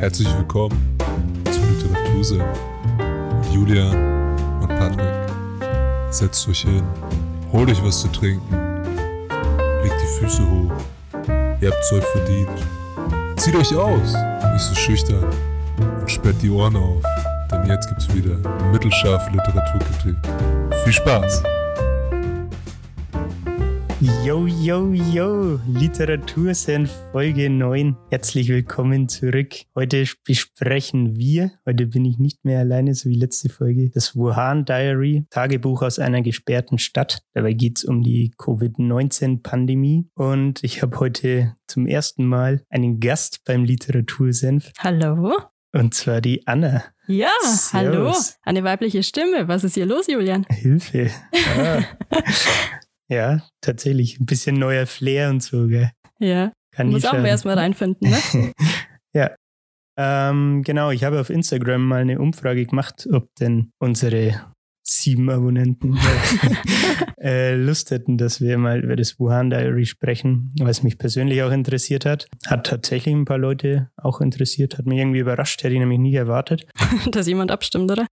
Herzlich willkommen zu Literaturse Julia und Patrick. Setzt euch hin, holt euch was zu trinken, legt die Füße hoch. Ihr habt's euch verdient. Zieht euch aus, nicht so schüchtern und sperrt die Ohren auf, denn jetzt gibt's wieder mittelscharfe Literaturkritik. Viel Spaß! Yo, yo, yo, Literatursenf Folge 9. Herzlich willkommen zurück. Heute besprechen wir, heute bin ich nicht mehr alleine, so wie letzte Folge, das Wuhan Diary, Tagebuch aus einer gesperrten Stadt. Dabei geht's um die Covid-19-Pandemie. Und ich habe heute zum ersten Mal einen Gast beim Literatursenf. Hallo. Und zwar die Anna. Ja, Servus. hallo. Eine weibliche Stimme. Was ist hier los, Julian? Hilfe. Ah. ja, tatsächlich. Ein bisschen neuer Flair und so, gell? Ja. Kann Muss auch erstmal reinfinden, ne? ja. Ähm, genau, ich habe auf Instagram mal eine Umfrage gemacht, ob denn unsere sieben Abonnenten äh, Lust hätten, dass wir mal über das Wuhan Diary sprechen, was mich persönlich auch interessiert hat. Hat tatsächlich ein paar Leute auch interessiert, hat mich irgendwie überrascht, hätte ich nämlich nie erwartet. Dass jemand abstimmt, oder?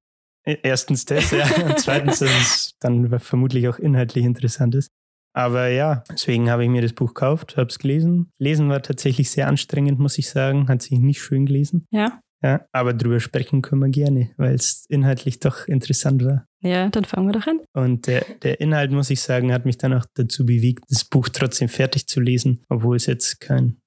E- Erstens das, ja. Und zweitens, dass es dann vermutlich auch inhaltlich interessant ist. Aber ja, deswegen habe ich mir das Buch gekauft, habe es gelesen. Lesen war tatsächlich sehr anstrengend, muss ich sagen. Hat sich nicht schön gelesen. Ja. Ja, aber drüber sprechen können wir gerne, weil es inhaltlich doch interessant war. Ja, dann fangen wir doch an. Und der, der Inhalt, muss ich sagen, hat mich dann auch dazu bewegt, das Buch trotzdem fertig zu lesen, obwohl es jetzt kein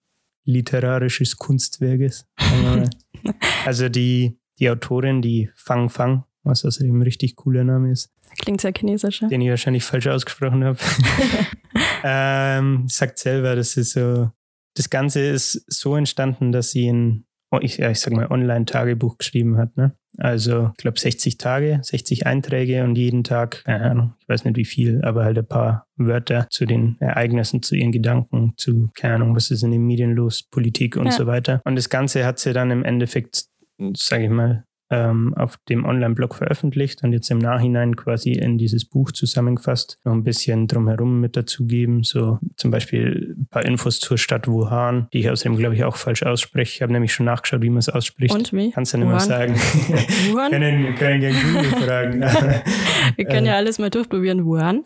literarisches Kunstwerk ist. also die, die Autorin, die Fang Fang, was außerdem ein richtig cooler Name ist, Klingt sehr chinesisch. Ja? den ich wahrscheinlich falsch ausgesprochen habe, ähm, sagt selber, das ist so, das Ganze ist so entstanden, dass sie ein, oh, ich, ich sag mal, Online-Tagebuch geschrieben hat. Ne? Also, ich glaube, 60 Tage, 60 Einträge und jeden Tag, keine Ahnung, ich weiß nicht wie viel, aber halt ein paar Wörter zu den Ereignissen, zu ihren Gedanken, zu, keine Ahnung, was ist in den Medien los, Politik und Ja. so weiter. Und das Ganze hat sie dann im Endeffekt, sage ich mal, ähm, auf dem Online-Blog veröffentlicht und jetzt im Nachhinein quasi in dieses Buch zusammengefasst, noch ein bisschen drumherum mit dazugeben, so zum Beispiel ein paar Infos zur Stadt Wuhan, die ich außerdem, glaube ich, auch falsch ausspreche. Ich habe nämlich schon nachgeschaut, wie man es ausspricht. Und wie? Kannst du nicht mehr Wuhan? sagen. Wuhan? können, wir können gerne Google fragen. Wir können ja alles mal durchprobieren. Wuhan?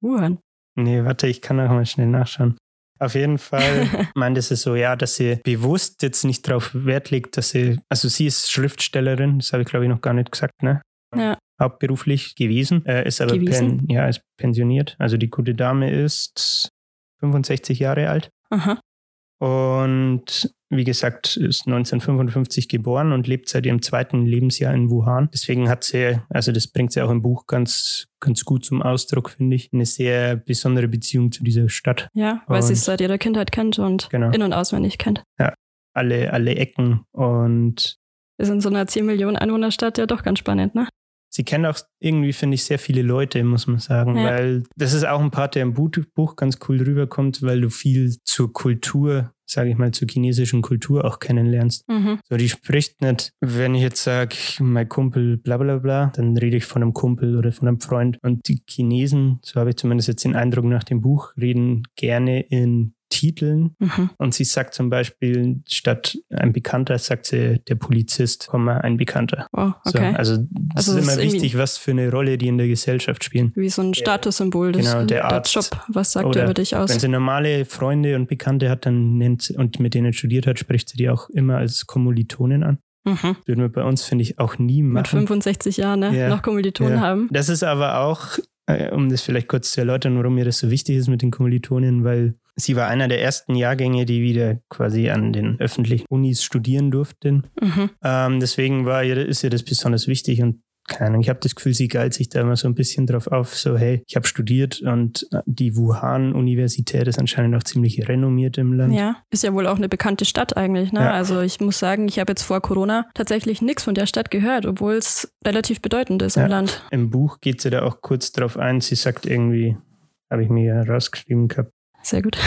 Wuhan. nee, warte, ich kann auch mal schnell nachschauen. Auf jeden Fall meint es so, ja, dass sie bewusst jetzt nicht darauf Wert legt, dass sie, also sie ist Schriftstellerin, das habe ich glaube ich noch gar nicht gesagt, ne? Ja. Hauptberuflich gewesen, äh, ist aber Gewesen? Pen, ja, ist pensioniert. Also die gute Dame ist 65 Jahre alt Aha. Und wie gesagt, ist 1955 geboren und lebt seit ihrem zweiten Lebensjahr in Wuhan. Deswegen hat sie, also das bringt sie auch im Buch ganz, ganz gut zum Ausdruck, finde ich, eine sehr besondere Beziehung zu dieser Stadt. Ja, weil sie es seit ihrer Kindheit kennt und Genau. in- und auswendig kennt. Alle, alle Ecken und Ist in so einer 10 Millionen Einwohnerstadt ja doch ganz spannend, ne? Sie kennt auch irgendwie, finde ich, sehr viele Leute, muss man sagen, Ja. weil das ist auch ein Part, der im Bu- Buch ganz cool rüberkommt, weil du viel zur Kultur, sage ich mal, zur chinesischen Kultur auch kennenlernst. Mhm. So, die spricht nicht, wenn ich jetzt sage, mein Kumpel bla bla bla, dann rede ich von einem Kumpel oder von einem Freund. Und die Chinesen, so habe ich zumindest jetzt den Eindruck nach dem Buch, reden gerne in Titeln. Mhm. Und sie sagt zum Beispiel, statt ein Bekannter, sagt sie der Polizist, ein Bekannter. So, okay. also das Also ist das immer ist wichtig, was für eine Rolle die in der Gesellschaft spielen. Wie so ein Statussymbol. Das, Genau, der der Arzt. Job. Was sagt Oder er über dich aus? Wenn sie normale Freunde und Bekannte hat, dann nennt sie, und mit denen studiert hat, spricht sie die auch immer als Kommilitonen an. Mhm. Würden wir bei uns, finde ich, auch nie machen. Mit 65 Jahren, ne? Ja. Noch Kommilitonen Ja. haben. Das ist aber auch, um das vielleicht kurz zu erläutern, warum mir das so wichtig ist mit den Kommilitonen, weil sie war einer der ersten Jahrgänge, die wieder quasi an den öffentlichen Unis studieren durften. Mhm. Ähm, deswegen war ihr, ist ihr das besonders wichtig und keine Ahnung, ich habe das Gefühl, sie geilt sich da immer so ein bisschen drauf auf, so hey, ich habe studiert und äh, die Wuhan-Universität ist anscheinend auch ziemlich renommiert im Land. Ja, ist ja wohl auch eine bekannte Stadt eigentlich. Ne? Ja. Also ich muss sagen, ich habe jetzt vor Corona tatsächlich nichts von der Stadt gehört, obwohl es relativ bedeutend ist Ja. im Land. Im Buch geht sie da auch kurz drauf ein, sie sagt irgendwie, habe ich mir ja rausgeschrieben gehabt, Sehr gut.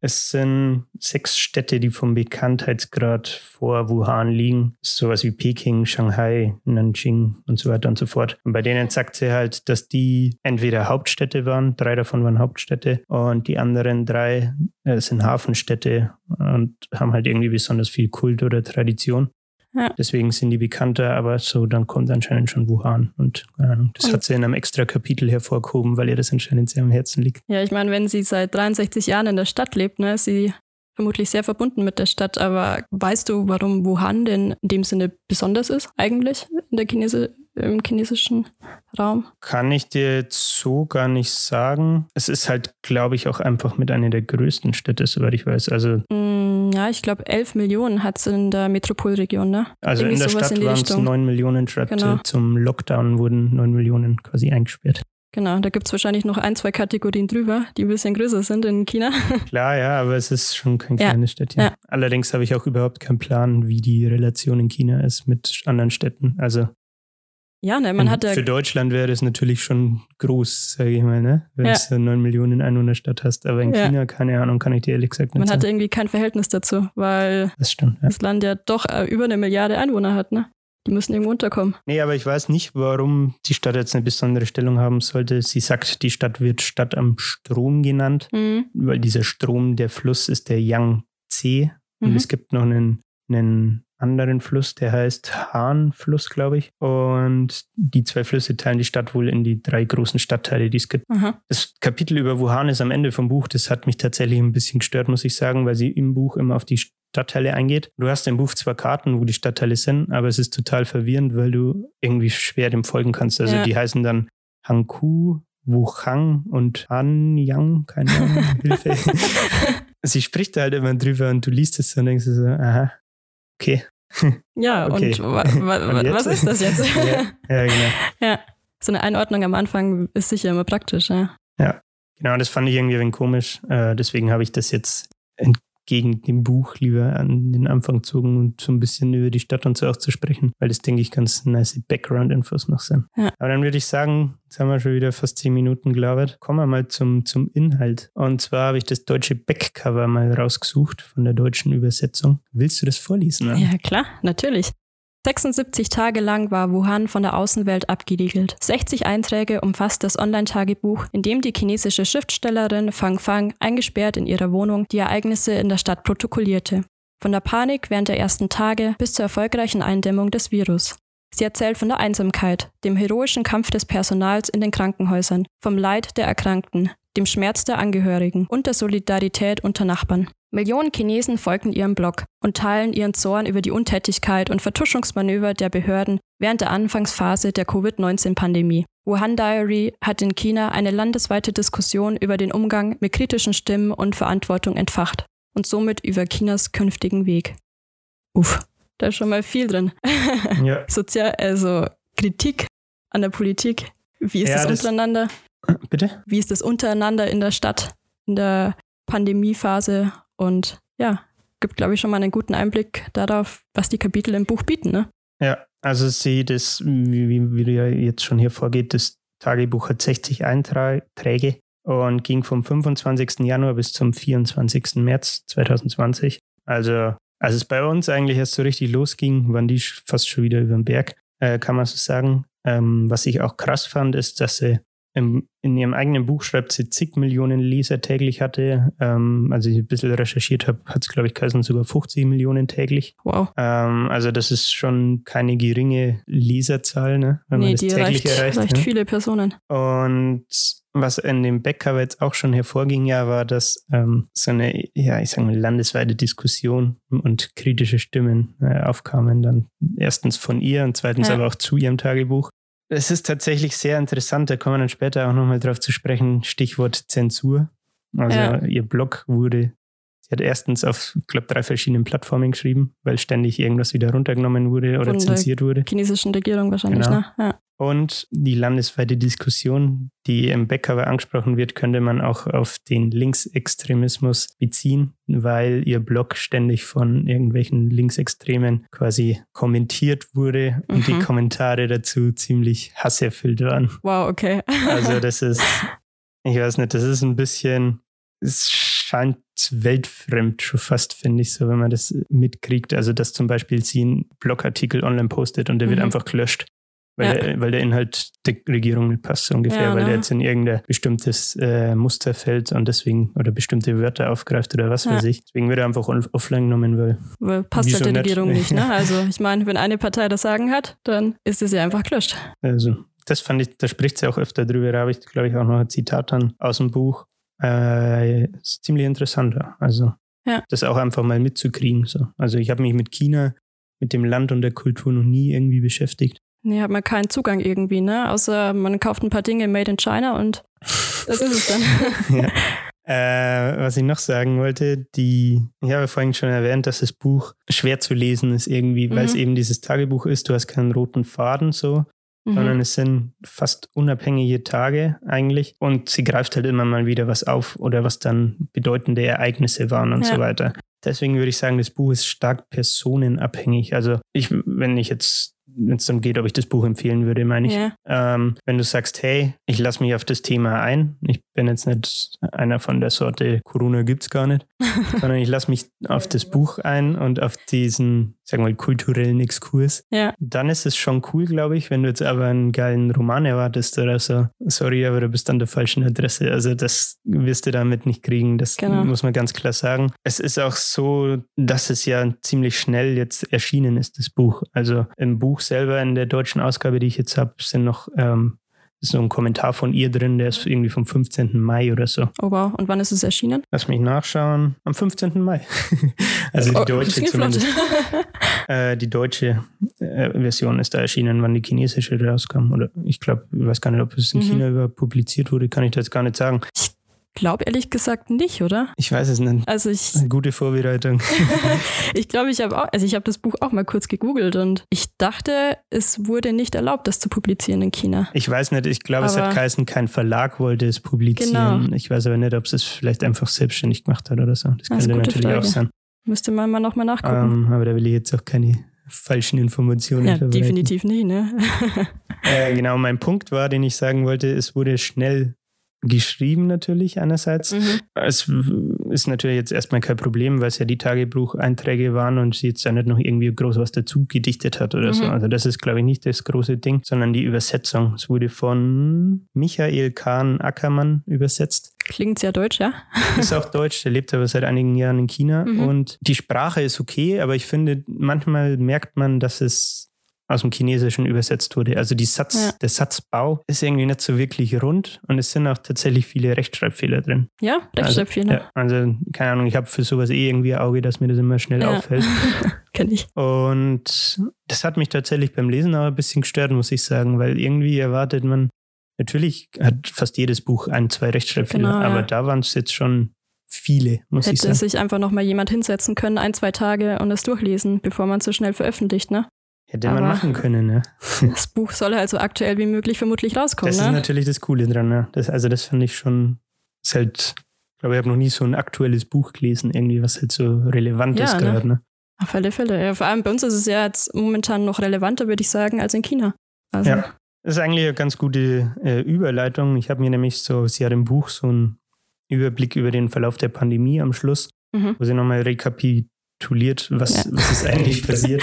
Es sind sechs Städte, die vom Bekanntheitsgrad vor Wuhan liegen. Sowas wie Peking, Shanghai, Nanjing und so weiter und so fort. Und bei denen sagt sie halt, dass die entweder Hauptstädte waren, drei davon waren Hauptstädte, und die anderen drei äh, sind Hafenstädte und haben halt irgendwie besonders viel Kult oder Tradition. Ja. Deswegen sind die bekannter, aber so, dann kommt anscheinend schon Wuhan. Und keine Ahnung, das Und- hat sie in einem extra Kapitel hervorgehoben, weil ihr das anscheinend sehr am Herzen liegt. Ja, ich meine, wenn sie seit 63 Jahren in der Stadt lebt, ne, ist sie vermutlich sehr verbunden mit der Stadt. Aber weißt du, warum Wuhan denn in dem Sinne besonders ist, eigentlich in der Chinese, im chinesischen Raum? Kann ich dir jetzt so gar nicht sagen. Es ist halt, glaube ich, auch einfach mit einer der größten Städte, soweit ich weiß. Also, Mm, ja, ich glaube, 11 Millionen hat es in der Metropolregion, ne? also in Irgendwie der sowas Stadt in waren es Richtung. 9 Millionen statt Genau. zum Lockdown wurden 9 Millionen quasi eingesperrt. Genau, da gibt es wahrscheinlich noch ein, zwei Kategorien drüber, die ein bisschen größer sind in China. Klar, ja, aber es ist schon kein Ja, kleines Städtchen. ja. Allerdings habe ich auch überhaupt keinen Plan, wie die Relation in China ist mit anderen Städten. Also Ja, ne, man hat für Deutschland wäre das natürlich schon groß, sage ich mal, ne? wenn Ja. du eine 9 Millionen Einwohnerstadt hast. Aber in Ja. China, keine Ahnung, kann ich dir ehrlich gesagt nicht man hat sagen. irgendwie kein Verhältnis dazu, weil Das stimmt. Ja. das Land ja doch äh, über eine Milliarde Einwohner hat, ne? Die müssen irgendwo unterkommen. Nee, aber ich weiß nicht, warum die Stadt jetzt eine besondere Stellung haben sollte. Sie sagt, die Stadt wird Stadt am Strom genannt, Mhm. weil dieser Strom, der Fluss ist der Yangtze. Und Mhm. es gibt noch einen, einen anderen Fluss, der heißt Han-Fluss, glaube ich. Und die zwei Flüsse teilen die Stadt wohl in die drei großen Stadtteile, die es gibt. Aha. Das Kapitel über Wuhan ist am Ende vom Buch. Das hat mich tatsächlich ein bisschen gestört, muss ich sagen, weil sie im Buch immer auf die Stadtteile eingeht. Du hast im Buch zwar Karten, wo die Stadtteile sind, aber es ist total verwirrend, weil du irgendwie schwer dem folgen kannst. Also Ja. die heißen dann Hangku, Wuchang und Hanyang, keine Ahnung, Hilfe. sie spricht da halt immer drüber und du liest es und denkst so, aha, okay. Ja, Okay. und wa wa Und wa was ist das jetzt? Ja, ja, genau. ja, so eine Einordnung am Anfang ist sicher immer praktisch, ja. Genau, das fand ich irgendwie ein wenig komisch. Äh, deswegen habe ich das jetzt entgegen dem Buch lieber an den Anfang gezogen und so ein bisschen über die Stadt und so auch zu sprechen, weil das, denke ich, ganz nice Background-Infos noch sind. Ja. Aber dann würde ich sagen, jetzt haben wir schon wieder fast zehn Minuten gelabert. Kommen wir mal zum, zum Inhalt. Und zwar habe ich das deutsche Backcover mal rausgesucht von der deutschen Übersetzung. Willst du das vorlesen? Anne? Ja, klar, natürlich. 76 Tage lang war Wuhan von der Außenwelt abgeriegelt. 60 Einträge umfasst das Online-Tagebuch, in dem die chinesische Schriftstellerin Fang Fang eingesperrt in ihrer Wohnung die Ereignisse in der Stadt protokollierte. Von der Panik während der ersten Tage bis zur erfolgreichen Eindämmung des Virus. Sie erzählt von der Einsamkeit, dem heroischen Kampf des Personals in den Krankenhäusern, vom Leid der Erkrankten, dem Schmerz der Angehörigen und der Solidarität unter Nachbarn. Millionen Chinesen folgen ihrem Blog und teilen ihren Zorn über die Untätigkeit und Vertuschungsmanöver der Behörden während der Anfangsphase der Covid-19-Pandemie. Wuhan Diary hat in China eine landesweite Diskussion über den Umgang mit kritischen Stimmen und Verantwortung entfacht und somit über Chinas künftigen Weg. Uff, da ist schon mal viel drin. Ja. Sozial, also Kritik an der Politik. Wie ist Ja, das das- untereinander? Bitte? Wie ist das untereinander in der Stadt, in der Pandemiephase? Und ja, gibt, glaube ich, schon mal einen guten Einblick darauf, was die Kapitel im Buch bieten. Ne? Ja, also sie, das, wie, wie, ja jetzt schon hier vorgeht, das Tagebuch hat 60 Einträge und ging vom 25. Januar bis zum 24. März 2020. Also, als es bei uns eigentlich erst so richtig losging, waren die fast schon wieder über den Berg, äh, kann man so sagen. Ähm, was ich auch krass fand, ist, dass sie im, in ihrem eigenen Buch schreibt, sie zig Millionen Leser täglich hatte. Ähm, als ich ein bisschen recherchiert habe, hat es, glaube ich, geheißen, sogar 50 Millionen täglich. Wow. Ähm, also das ist schon keine geringe Leserzahl, ne? wenn man nee, das die täglich reicht, erreicht. reicht ne? viele Personen. Und was in dem Backcover jetzt auch schon hervorging, ja, war, dass ähm, so eine, ja, ich sage mal, landesweite Diskussion und kritische Stimmen äh, aufkamen. Dann erstens von ihr und zweitens Ja. aber auch zu ihrem Tagebuch. Es ist tatsächlich sehr interessant, da kommen wir dann später auch nochmal drauf zu sprechen, Stichwort Zensur. Also Ja. ihr Blog wurde, sie hat erstens auf, ich glaube, drei verschiedenen Plattformen geschrieben, weil ständig irgendwas wieder runtergenommen wurde oder Von der zensiert wurde. Chinesischen Regierung wahrscheinlich, Genau. ne? Ja. Und die landesweite Diskussion, die im Backcover angesprochen wird, könnte man auch auf den Linksextremismus beziehen, weil ihr Blog ständig von irgendwelchen Linksextremen quasi kommentiert wurde und die Mhm. Kommentare dazu ziemlich hasserfüllt waren. Wow, okay. Also das ist, ich weiß nicht, das ist ein bisschen, es scheint weltfremd schon fast, finde ich, so, wenn man das mitkriegt. Also dass zum Beispiel sie einen Blogartikel online postet und der wird Mhm. einfach gelöscht weil, Ja. der, weil der Inhalt der Regierung nicht passt, so ungefähr, Ja, weil ne? der jetzt in irgendein bestimmtes äh, Muster fällt und deswegen oder bestimmte Wörter aufgreift oder was weiß ich. Deswegen wird er einfach offline genommen, weil Weil passt halt der nicht? Regierung nicht, ne? Also ich meine, wenn eine Partei das Sagen hat, dann ist es ja einfach gelöscht. Also, das fand ich, da spricht sie auch öfter drüber. Da habe ich, glaube ich, auch noch ein Zitat dann aus dem Buch. Äh, ist ziemlich interessant. ja. Also, Ja. das auch einfach mal mitzukriegen. So. Also, ich habe mich mit China, mit dem Land und der Kultur noch nie irgendwie beschäftigt. Nee, hat man keinen Zugang irgendwie, ne? Außer man kauft ein paar Dinge made in China und das ist es dann. ja. Äh, was ich noch sagen wollte, die, ich habe vorhin schon erwähnt, dass das Buch schwer zu lesen ist irgendwie, weil es Mhm. eben dieses Tagebuch ist. Du hast keinen roten Faden so. sondern Mhm. es sind fast unabhängige Tage eigentlich. Und sie greift halt immer mal wieder was auf oder was dann bedeutende Ereignisse waren und Ja. so weiter. Deswegen würde ich sagen, das Buch ist stark personenabhängig. Also ich, wenn ich jetzt, wenn es darum geht, ob ich das Buch empfehlen würde, meine ich. Ja. Ähm, wenn du sagst, hey, ich lasse mich auf das Thema ein, ich bin jetzt nicht einer von der Sorte, Corona gibt's gar nicht, sondern ich lasse mich auf das Buch ein und auf diesen, sagen wir mal, kulturellen Exkurs Ja. dann ist es schon cool, glaube ich, wenn du jetzt aber einen geilen Roman erwartest oder so. Sorry, aber du bist an der falschen Adresse. Also das wirst du damit nicht kriegen. Das Genau. muss man ganz klar sagen. Es ist auch so, dass es ja ziemlich schnell jetzt erschienen ist, das Buch. Also im Buch selber, in der deutschen Ausgabe, die ich jetzt habe, sind noch ähm, ist so ein Kommentar von ihr drin, der ist irgendwie vom 15. Mai oder so. Oh wow. Und wann ist es erschienen? Lass mich nachschauen. Am 15. Mai. also die Oh, das deutsche zumindest. Äh, die deutsche äh, Version ist da erschienen, wann die chinesische rauskam. Oder ich glaube, ich weiß gar nicht, ob es in Mhm. China überhaupt publiziert wurde, kann ich da jetzt gar nicht sagen. Glaub ehrlich gesagt nicht, oder? Ich weiß es nicht. Also ich, Eine gute Vorbereitung. ich glaube, ich habe auch, also ich habe das Buch auch mal kurz gegoogelt und ich dachte, es wurde nicht erlaubt, das zu publizieren in China. Ich weiß nicht, ich glaube, es hat geheißen, kein Verlag wollte es publizieren. Genau. Ich weiß aber nicht, ob es es vielleicht einfach selbstständig gemacht hat oder so. Das Das könnte natürlich auch Frage. sein. Müsste man mal nochmal nachgucken. Ähm, aber da will ich jetzt auch keine falschen Informationen ja, definitiv nicht, ne? Äh, genau, mein Punkt war, den ich sagen wollte, es wurde schnell geschrieben natürlich einerseits. mhm. Es ist natürlich jetzt erstmal kein Problem, weil es ja die Tagebucheinträge waren und sie jetzt ja nicht noch irgendwie groß was dazu gedichtet hat oder so. Mhm. Also das ist, glaube ich, nicht das große Ding, sondern die Übersetzung. Es wurde von Michael Kahn Ackermann übersetzt. Klingt sehr deutsch, ja? Ist auch deutsch, der lebt aber seit einigen Jahren in China. Mhm. Und die Sprache ist okay, aber ich finde, manchmal merkt man, dass es aus dem Chinesischen übersetzt wurde. Also die Satz, Ja. der Satzbau ist irgendwie nicht so wirklich rund und es sind auch tatsächlich viele Rechtschreibfehler drin. Ja, Rechtschreibfehler. Ja, also, keine Ahnung, ich habe für sowas eh irgendwie ein Auge, dass mir das immer schnell Ja. auffällt. Kenn ich. Und das hat mich tatsächlich beim Lesen aber ein bisschen gestört, muss ich sagen, weil irgendwie erwartet man, natürlich hat fast jedes Buch ein, zwei Rechtschreibfehler, Genau, aber da waren es jetzt schon viele, muss ich Hätte sagen. sich einfach nochmal jemand hinsetzen können, ein, zwei Tage und es durchlesen, bevor man es so schnell veröffentlicht, ne? Hätte man aber- machen können, ja. Das Buch soll halt so aktuell wie möglich vermutlich rauskommen, Das ist ne? natürlich das Coole dran, ja. Das, also das fand ich schon, ist halt, ich glaube, ich habe noch nie so ein aktuelles Buch gelesen, irgendwie, was halt so relevant Ja, ist ne? gerade, ne? Auf alle Fälle. Ja, vor allem bei uns ist es ja jetzt momentan noch relevanter, würde ich sagen, als in China. Also, Ja. Das ist eigentlich eine ganz gute äh, Überleitung. Ich habe mir nämlich so, sie hat im Buch so einen Überblick über den Verlauf der Pandemie am Schluss, Mhm. wo sie nochmal rekapituliert, was, Ja. was ist eigentlich passiert.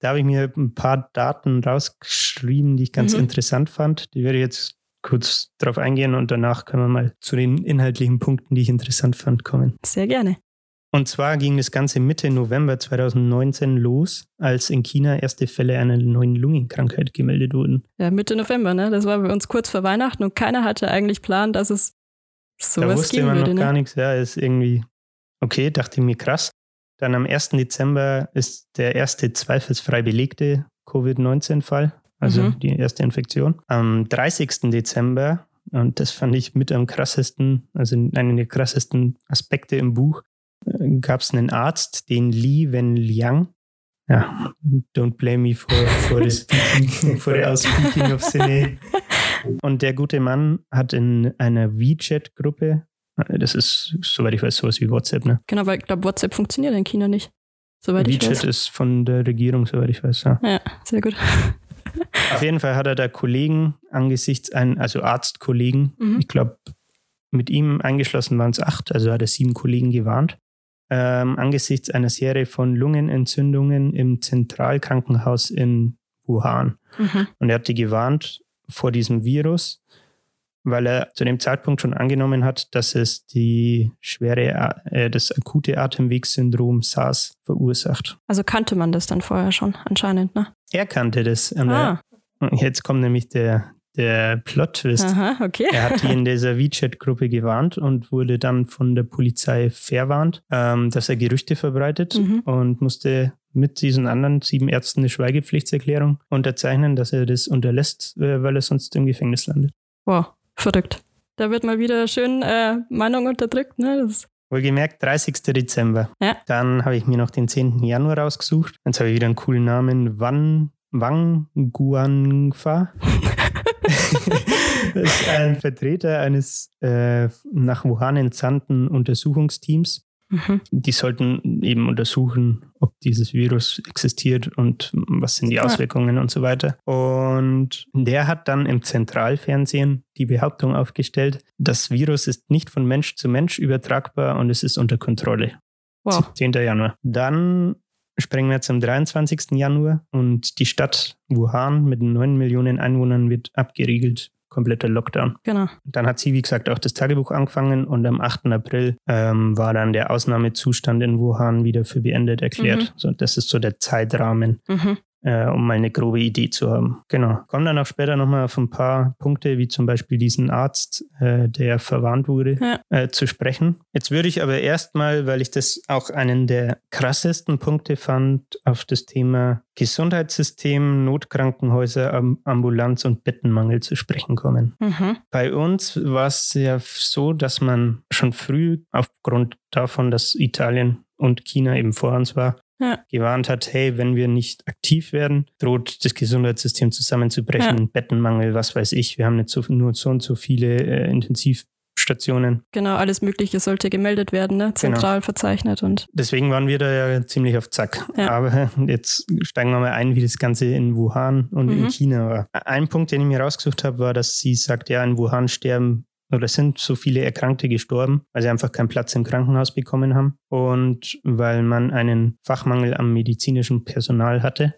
Da habe ich mir ein paar Daten rausgeschrieben, die ich ganz Mhm. interessant fand. Die werde ich jetzt kurz drauf eingehen und danach können wir mal zu den inhaltlichen Punkten, die ich interessant fand, kommen. Sehr gerne. Und zwar ging das Ganze Mitte November 2019 los, als in China erste Fälle einer neuen Lungenkrankheit gemeldet wurden. Ja, Mitte November, ne? Das war bei uns kurz vor Weihnachten und keiner hatte eigentlich Plan, dass es da sowas wusste geben man würde, noch gar ne? nichts. Ja, ist irgendwie okay, dachte ich mir krass. Dann am 1. Dezember ist der erste zweifelsfrei belegte Covid-19-Fall, also Mhm. die erste Infektion. Am 30. Dezember, und das fand ich mit am krassesten, also einen der krassesten Aspekte im Buch, gab es einen Arzt, den Li Wenliang. Ja, don't blame me for, for, the speaking, for the outspeaking of Sine. Und der gute Mann hat in einer WeChat-Gruppe, das ist, soweit ich weiß, sowas wie WhatsApp, ne? Genau, weil ich glaube, WhatsApp funktioniert in China nicht. Soweit ich WeChat weiß. ist von der Regierung, soweit ich weiß. Ja. Ja, sehr gut. Auf jeden Fall hat er da Kollegen angesichts, ein, also Arztkollegen, Mhm. ich glaube, mit ihm eingeschlossen waren es acht, also hat er sieben Kollegen gewarnt. Ähm, angesichts einer Serie von Lungenentzündungen im Zentralkrankenhaus in Wuhan. Mhm. Und er hat die gewarnt vor diesem Virus, weil er zu dem Zeitpunkt schon angenommen hat, dass es die schwere, äh, das akute Atemwegssyndrom SARS verursacht. Also kannte man das dann vorher schon, anscheinend, ne? Er kannte das. Ah, er, jetzt kommt nämlich der, der Plot-Twist. aha, okay. Er hat die in dieser WeChat-Gruppe gewarnt und wurde dann von der Polizei verwarnt, ähm, dass er Gerüchte verbreitet Mhm. und musste mit diesen anderen sieben Ärzten eine Schweigepflichtserklärung unterzeichnen, dass er das unterlässt, äh, weil er sonst im Gefängnis landet. Wow, verrückt. Da wird mal wieder schön äh, Meinung unterdrückt, ne? Das Wohlgemerkt, 30. Dezember. Ja. Dann habe ich mir noch den 10. Januar rausgesucht. Jetzt habe ich wieder einen coolen Namen. Wan, Wang Guanfa. das ist ein Vertreter eines äh, nach Wuhan entsandten Untersuchungsteams. Mhm. Die sollten eben untersuchen, ob dieses Virus existiert und was sind die Ja. Auswirkungen und so weiter. Und der hat dann im Zentralfernsehen die Behauptung aufgestellt, das Virus ist nicht von Mensch zu Mensch übertragbar und es ist unter Kontrolle. Wow. 10. Januar. Dann springen wir am 23. Januar und die Stadt Wuhan mit 9 Millionen Einwohnern wird abgeriegelt. Kompletter Lockdown. Genau. Dann hat sie, wie gesagt, auch das Tagebuch angefangen und am 8. April ähm, war dann der Ausnahmezustand in Wuhan wieder für beendet erklärt. Mhm. So, das ist so der Zeitrahmen, Mhm. Äh, um mal eine grobe Idee zu haben. Genau. Kommen dann auch später nochmal auf ein paar Punkte, wie zum Beispiel diesen Arzt, äh, der verwarnt wurde, Ja. äh, zu sprechen. Jetzt würde ich aber erstmal, weil ich das auch einen der krassesten Punkte fand, auf das Thema Gesundheitssystem, Notkrankenhäuser, Am Ambulanz und Bettenmangel zu sprechen kommen. Mhm. Bei uns war es ja so, dass man schon früh aufgrund davon, dass Italien und China eben vor uns war, Ja. gewarnt hat, hey, wenn wir nicht aktiv werden, droht das Gesundheitssystem zusammenzubrechen, Bettenmangel, was weiß ich. Wir haben nicht so, nur so und so viele äh, Intensivstationen. Genau, alles Mögliche sollte gemeldet werden, ne? Zentral verzeichnet und Deswegen waren wir da ja ziemlich auf Zack. Ja. Aber jetzt steigen wir mal ein, wie das Ganze in Wuhan und in Mhm. China war. Ein Punkt, den ich mir rausgesucht habe, war, dass sie sagt, ja, in Wuhan sterben oder sind so viele Erkrankte gestorben, weil sie einfach keinen Platz im Krankenhaus bekommen haben und weil man einen Fachmangel am medizinischen Personal hatte.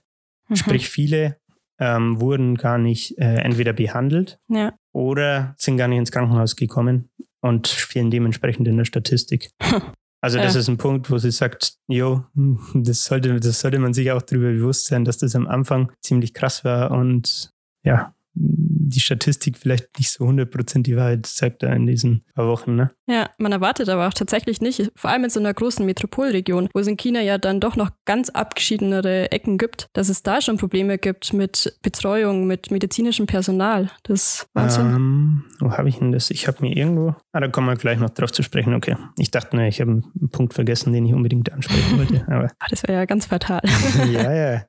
mhm. Sprich, viele ähm, wurden gar nicht äh, entweder behandelt Ja. oder sind gar nicht ins Krankenhaus gekommen und fehlen dementsprechend in der Statistik. Also das Ja. ist ein Punkt, wo sie sagt, jo, das sollte, das sollte man sich auch darüber bewusst sein, dass das am Anfang ziemlich krass war und ja, die Statistik vielleicht nicht so 100% die Wahrheit sagt da in diesen paar Wochen. Ne? Ja, man erwartet aber auch tatsächlich nicht, vor allem in so einer großen Metropolregion, wo es in China ja dann doch noch ganz abgeschiedenere Ecken gibt, dass es da schon Probleme gibt mit Betreuung, mit medizinischem Personal. Das ist Wahnsinn. Ähm, wo habe ich denn das? Ich habe mir irgendwo. Ah, da kommen wir gleich noch drauf zu sprechen. Okay. Ich dachte nur, ich habe einen Punkt vergessen, den ich unbedingt ansprechen wollte. Aber Ah, das wäre ja ganz fatal. ja, ja.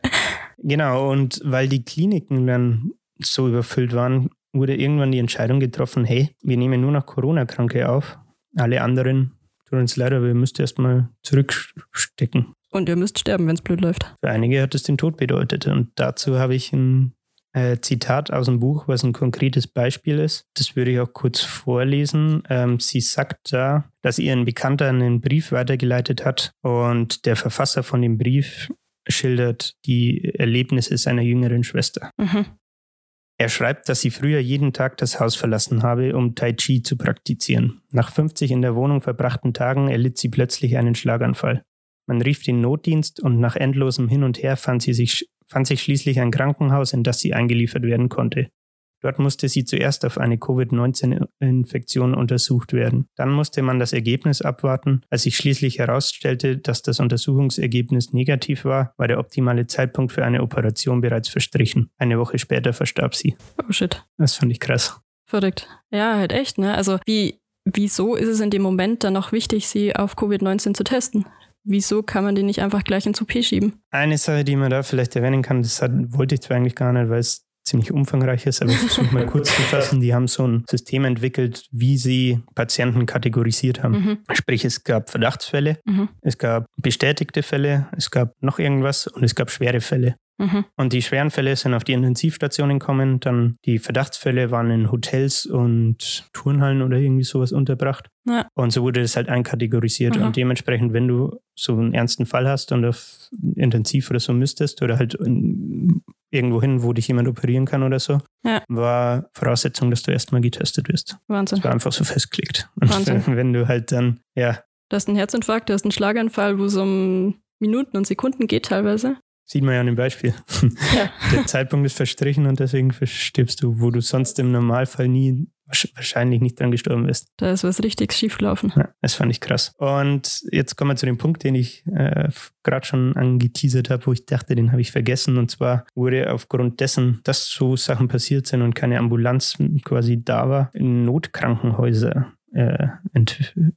Genau, und weil die Kliniken dann so überfüllt waren, wurde irgendwann die Entscheidung getroffen, hey, wir nehmen nur noch Corona-Kranke auf. Alle anderen tun uns leid, aber wir müsst erstmal zurückstecken. Und ihr müsst sterben, wenn es blöd läuft. Für einige hat es den Tod bedeutet. Und dazu habe ich ein äh, Zitat aus dem Buch, was ein konkretes Beispiel ist. Das würde ich auch kurz vorlesen. Ähm, sie sagt da, dass ihr ein Bekannter einen Brief weitergeleitet hat und der Verfasser von dem Brief schildert die Erlebnisse seiner jüngeren Schwester. Mhm. Er schreibt, dass sie früher jeden Tag das Haus verlassen habe, um Tai Chi zu praktizieren. Nach 50 in der Wohnung verbrachten Tagen erlitt sie plötzlich einen Schlaganfall. Man rief den Notdienst und nach endlosem Hin und Her fand, sie sich, fand sich schließlich ein Krankenhaus, in das sie eingeliefert werden konnte. Dort musste sie zuerst auf eine Covid-19-Infektion untersucht werden. Dann musste man das Ergebnis abwarten. Als sich schließlich herausstellte, dass das Untersuchungsergebnis negativ war, war der optimale Zeitpunkt für eine Operation bereits verstrichen. Eine Woche später verstarb sie. Oh shit. Das fand ich krass. Verrückt. Ja, halt echt, ne? Also wie, wieso ist es in dem Moment dann noch wichtig, sie auf Covid-19 zu testen? Wieso kann man die nicht einfach gleich ins OP schieben? Eine Sache, die man da vielleicht erwähnen kann, das hat, wollte ich zwar eigentlich gar nicht, weil es ziemlich umfangreich ist, aber ich versuche mal kurz zu fassen. Die haben so ein System entwickelt, wie sie Patienten kategorisiert haben. Mhm. Sprich, es gab Verdachtsfälle, Mhm. es gab bestätigte Fälle, es gab noch irgendwas und es gab schwere Fälle. Mhm. Und die schweren Fälle sind auf die Intensivstationen gekommen, dann die Verdachtsfälle waren in Hotels und Turnhallen oder irgendwie sowas unterbracht. Ja. Und so wurde das halt einkategorisiert. Mhm. Und dementsprechend, wenn du so einen ernsten Fall hast und auf Intensiv oder so müsstest oder halt irgendwo hin, wo dich jemand operieren kann oder so, Ja. war Voraussetzung, dass du erstmal getestet wirst. Wahnsinn. Das war einfach so festgelegt. Und Wahnsinn. wenn du halt dann, ja, Du hast einen Herzinfarkt, du hast einen Schlaganfall, wo es um Minuten und Sekunden geht teilweise. Sieht man ja an dem Beispiel. Ja. Der Zeitpunkt ist verstrichen und deswegen verstirbst du, wo du sonst im Normalfall nie wahrsch- wahrscheinlich nicht dran gestorben bist. Da ist was richtig schief gelaufen. Ja, das fand ich krass. Und jetzt kommen wir zu dem Punkt, den ich äh, gerade schon angeteasert habe, wo ich dachte, den habe ich vergessen. Und zwar wurde aufgrund dessen, dass so Sachen passiert sind und keine Ambulanz quasi da war, in Notkrankenhäuser äh,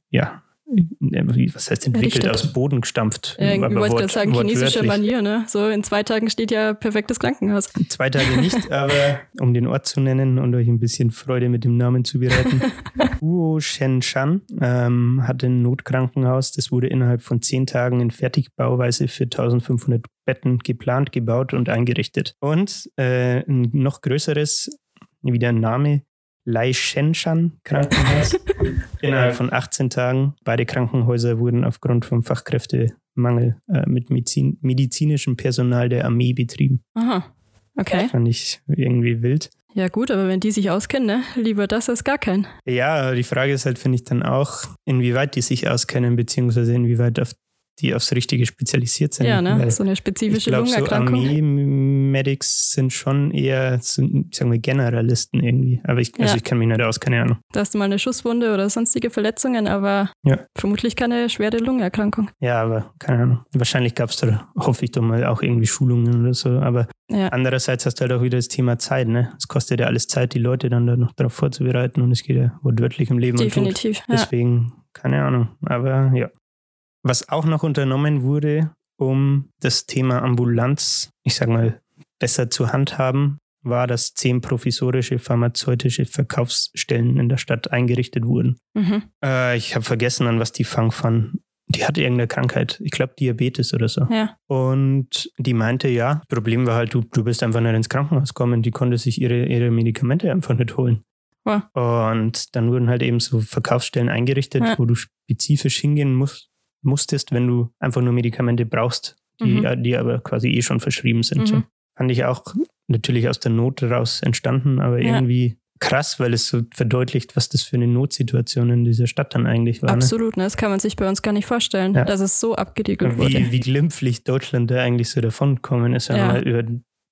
ja, was heißt entwickelt, Errichtet. aus Boden gestampft. Ja, ich wollte gerade sagen, chinesische wortwörtlich. Manier, ne? So in zwei Tagen steht ja perfektes Krankenhaus. Zwei Tage nicht, aber um den Ort zu nennen und euch ein bisschen Freude mit dem Namen zu bereiten. Huo Shenshan ähm, hatte ein Notkrankenhaus. Das wurde innerhalb von zehn Tagen in Fertigbauweise für 1500 Betten geplant, gebaut und eingerichtet. Und äh, ein noch größeres, wieder ein Name, Lai Shenshan Krankenhaus. Innerhalb von 18 Tagen. Beide Krankenhäuser wurden aufgrund vom Fachkräftemangel äh, mit Medizin, medizinischem Personal der Armee betrieben. Aha. Okay. Fand ich irgendwie wild. Ja, gut, aber wenn die sich auskennen, ne? Lieber das als gar kein. Ja, die Frage ist halt, finde ich dann auch, inwieweit die sich auskennen, beziehungsweise inwieweit auf die aufs Richtige spezialisiert sind. Ja, ne? So eine ich spezifische glaube, so Lungenerkrankung. Armee-Medics sind schon eher, so, sagen wir, Generalisten irgendwie. Aber ich, also Ja. ich kenne mich nicht aus, keine Ahnung. Da hast du mal eine Schusswunde oder sonstige Verletzungen, aber Ja. vermutlich keine schwere Lungenerkrankung. Ja, aber keine Ahnung. Wahrscheinlich gab es da, hoffe ich doch mal, auch irgendwie Schulungen oder so. Aber Ja. andererseits hast du halt auch wieder das Thema Zeit, ne? Es kostet ja alles Zeit, die Leute dann da noch darauf vorzubereiten und es geht ja wortwörtlich im Leben und Tod. Definitiv. Ja. Deswegen, keine Ahnung. Aber ja. Was auch noch unternommen wurde, um das Thema Ambulanz, ich sag mal, besser zu handhaben, war, dass zehn provisorische pharmazeutische Verkaufsstellen in der Stadt eingerichtet wurden. Mhm. Äh, ich habe vergessen, an was die Fang. Die hatte irgendeine Krankheit, ich glaube Diabetes oder so. Ja. Und die meinte, ja, das Problem war halt, du, du bist einfach nicht ins Krankenhaus gekommen, die konnte sich ihre, ihre Medikamente einfach nicht holen. Wow. Und dann wurden halt eben so Verkaufsstellen eingerichtet, Ja. wo du spezifisch hingehen musst, musstest, wenn du einfach nur Medikamente brauchst, die, Mhm. die aber quasi eh schon verschrieben sind. Mhm. Fand ich auch natürlich aus der Not daraus entstanden, aber Ja. irgendwie krass, weil es so verdeutlicht, was das für eine Notsituation in dieser Stadt dann eigentlich war. Ne? Absolut, ne? Das kann man sich bei uns gar nicht vorstellen, Ja. dass es so abgeriegelt Und wurde. Wie, wie glimpflich Deutschland da eigentlich so davonkommen ist, Ja. über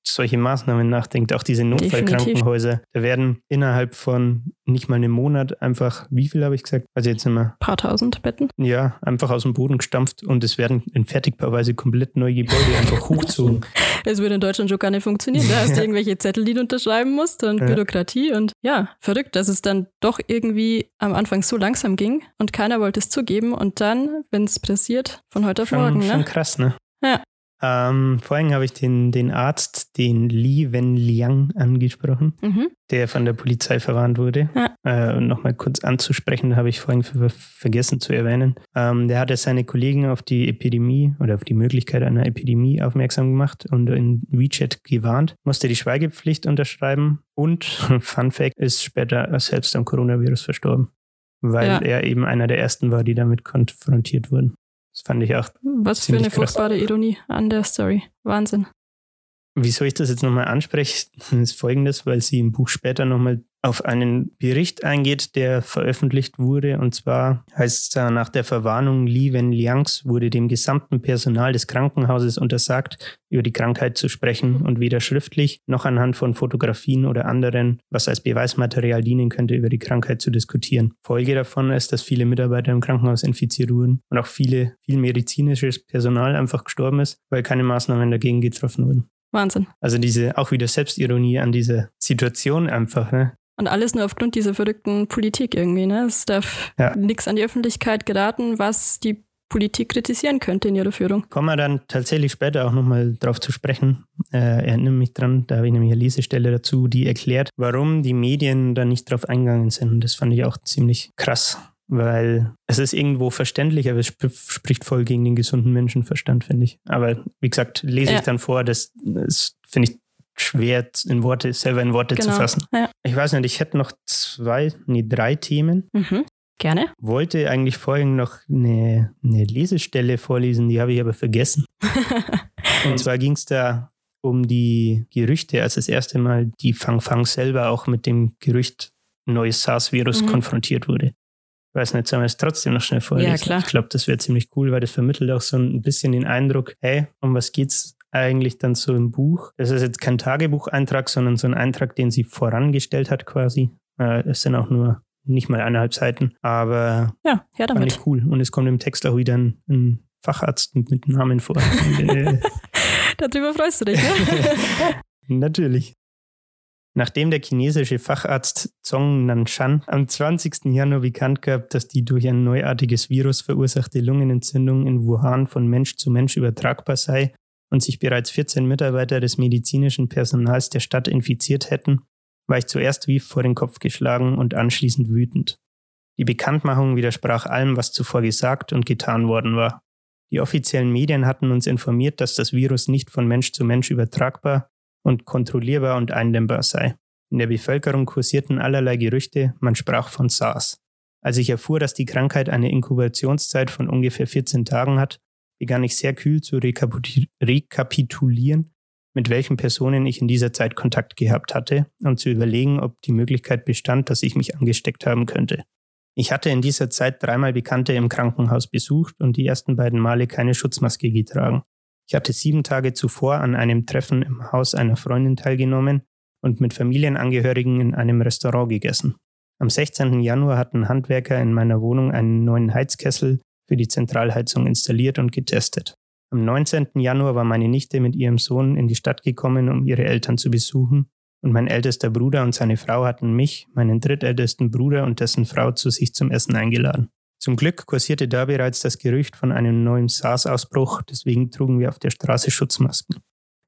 solche Maßnahmen nachdenkt. Auch diese Notfallkrankenhäuser, da werden innerhalb von nicht mal einem Monat einfach, wie viel habe ich gesagt? Also jetzt immer, paar tausend Betten. ja, einfach aus dem Boden gestampft und es werden in Fertigbauweise komplett neue Gebäude einfach hochgezogen. Es würde in Deutschland schon gar nicht funktionieren. Da hast du irgendwelche Zettel, die du unterschreiben musst und Ja. Bürokratie und ja, verrückt, dass es dann doch irgendwie am Anfang so langsam ging und keiner wollte es zugeben und dann, wenn es passiert, von heute auf Schon, morgen, schon ne? krass, ne? Ja. Ähm, vorhin habe ich den, den Arzt, den Li Wenliang, angesprochen. Mhm. der von der Polizei verwarnt wurde. Ja. Äh, und nochmal kurz anzusprechen, habe ich vorhin ver vergessen zu erwähnen. Ähm, der hatte seine Kollegen auf die Epidemie oder auf die Möglichkeit einer Epidemie aufmerksam gemacht und in WeChat gewarnt, musste die Schweigepflicht unterschreiben und, Fun Fact, ist später selbst am Coronavirus verstorben, weil Ja. er eben einer der ersten war, die damit konfrontiert wurden. Das fand ich auch. Was für eine furchtbare Ironie an der Story. Wahnsinn. Wieso ich das jetzt nochmal anspreche, ist folgendes, weil sie im Buch später nochmal auf einen Bericht eingeht, der veröffentlicht wurde. Und zwar heißt es da, nach der Verwarnung Li Wenliangs wurde dem gesamten Personal des Krankenhauses untersagt, über die Krankheit zu sprechen und weder schriftlich noch anhand von Fotografien oder anderen, was als Beweismaterial dienen könnte, über die Krankheit zu diskutieren. Folge davon ist, dass viele Mitarbeiter im Krankenhaus infiziert wurden und auch viele, viel medizinisches Personal einfach gestorben ist, weil keine Maßnahmen dagegen getroffen wurden. Wahnsinn. Also diese auch wieder Selbstironie an dieser Situation einfach, ne? Und alles nur aufgrund dieser verrückten Politik irgendwie, ne? Es darf Ja. nichts an die Öffentlichkeit geraten, was die Politik kritisieren könnte in ihrer Führung. Kommen wir dann tatsächlich später auch nochmal drauf zu sprechen. Äh, erinnere mich dran, da habe ich nämlich eine Lesestelle dazu, die erklärt, warum die Medien da nicht drauf eingegangen sind. Und das fand ich auch ziemlich krass, weil es ist irgendwo verständlich, aber es sp spricht voll gegen den gesunden Menschenverstand, finde ich. Aber wie gesagt, lese Ja. ich dann vor, das, das finde ich schwer in Worte, selber in Worte zu Genau. fassen. Ja. Ich weiß nicht, ich hätte noch zwei, nee, drei Themen. Mhm. Gerne. wollte eigentlich vorhin noch eine, eine Lesestelle vorlesen, die habe ich aber vergessen. Und zwar ging es da um die Gerüchte, als das erste Mal die Fang Fang selber auch mit dem Gerücht neues SARS-Virus mhm. konfrontiert wurde. Ich weiß nicht, sollen wir es trotzdem noch schnell vorlesen? Ja, klar. Ich glaube, das wäre ziemlich cool, weil das vermittelt auch so ein bisschen den Eindruck, hey, um was geht's eigentlich dann so im Buch? Das ist jetzt kein Tagebucheintrag, sondern so ein Eintrag, den sie vorangestellt hat quasi. Äh, es sind auch nur nicht mal eineinhalb Seiten, aber ja, her damit. fand ich cool. Und es kommt im Text auch wieder ein, ein Facharzt mit Namen vor. Darüber freust du dich, ne? Natürlich. Nachdem der chinesische Facharzt Zhong Nanshan am 20. Januar bekannt gab, dass die durch ein neuartiges Virus verursachte Lungenentzündung in Wuhan von Mensch zu Mensch übertragbar sei und sich bereits 14 Mitarbeiter des medizinischen Personals der Stadt infiziert hätten, war ich zuerst wie vor den Kopf geschlagen und anschließend wütend. Die Bekanntmachung widersprach allem, was zuvor gesagt und getan worden war. Die offiziellen Medien hatten uns informiert, dass das Virus nicht von Mensch zu Mensch übertragbar und kontrollierbar und eindämmbar sei. In der Bevölkerung kursierten allerlei Gerüchte, man sprach von SARS. Als ich erfuhr, dass die Krankheit eine Inkubationszeit von ungefähr 14 Tagen hat, begann ich sehr kühl zu rekapitulieren, mit welchen Personen ich in dieser Zeit Kontakt gehabt hatte und zu überlegen, ob die Möglichkeit bestand, dass ich mich angesteckt haben könnte. Ich hatte in dieser Zeit dreimal Bekannte im Krankenhaus besucht und die ersten beiden Male keine Schutzmaske getragen. Ich hatte sieben Tage zuvor an einem Treffen im Haus einer Freundin teilgenommen und mit Familienangehörigen in einem Restaurant gegessen. Am 16. Januar hatten Handwerker in meiner Wohnung einen neuen Heizkessel für die Zentralheizung installiert und getestet. Am 19. Januar war meine Nichte mit ihrem Sohn in die Stadt gekommen, um ihre Eltern zu besuchen und mein ältester Bruder und seine Frau hatten mich, meinen drittältesten Bruder und dessen Frau zu sich zum Essen eingeladen. Zum Glück kursierte da bereits das Gerücht von einem neuen SARS-Ausbruch, deswegen trugen wir auf der Straße Schutzmasken.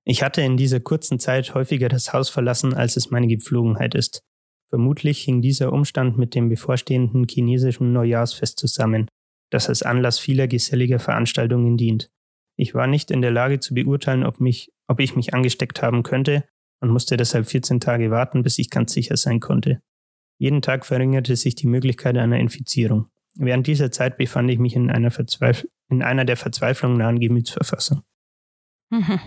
Ich hatte in dieser kurzen Zeit häufiger das Haus verlassen, als es meine Gepflogenheit ist. Vermutlich hing dieser Umstand mit dem bevorstehenden chinesischen Neujahrsfest zusammen, das als Anlass vieler geselliger Veranstaltungen dient. Ich war nicht in der Lage zu beurteilen, ob, mich, ob ich mich angesteckt haben könnte, und musste deshalb 14 Tage warten, bis ich ganz sicher sein konnte. Jeden Tag verringerte sich die Möglichkeit einer Infizierung. Während dieser Zeit befand ich mich in einer, Verzweif in einer der Verzweiflung nahen Gemütsverfassung. Mhm.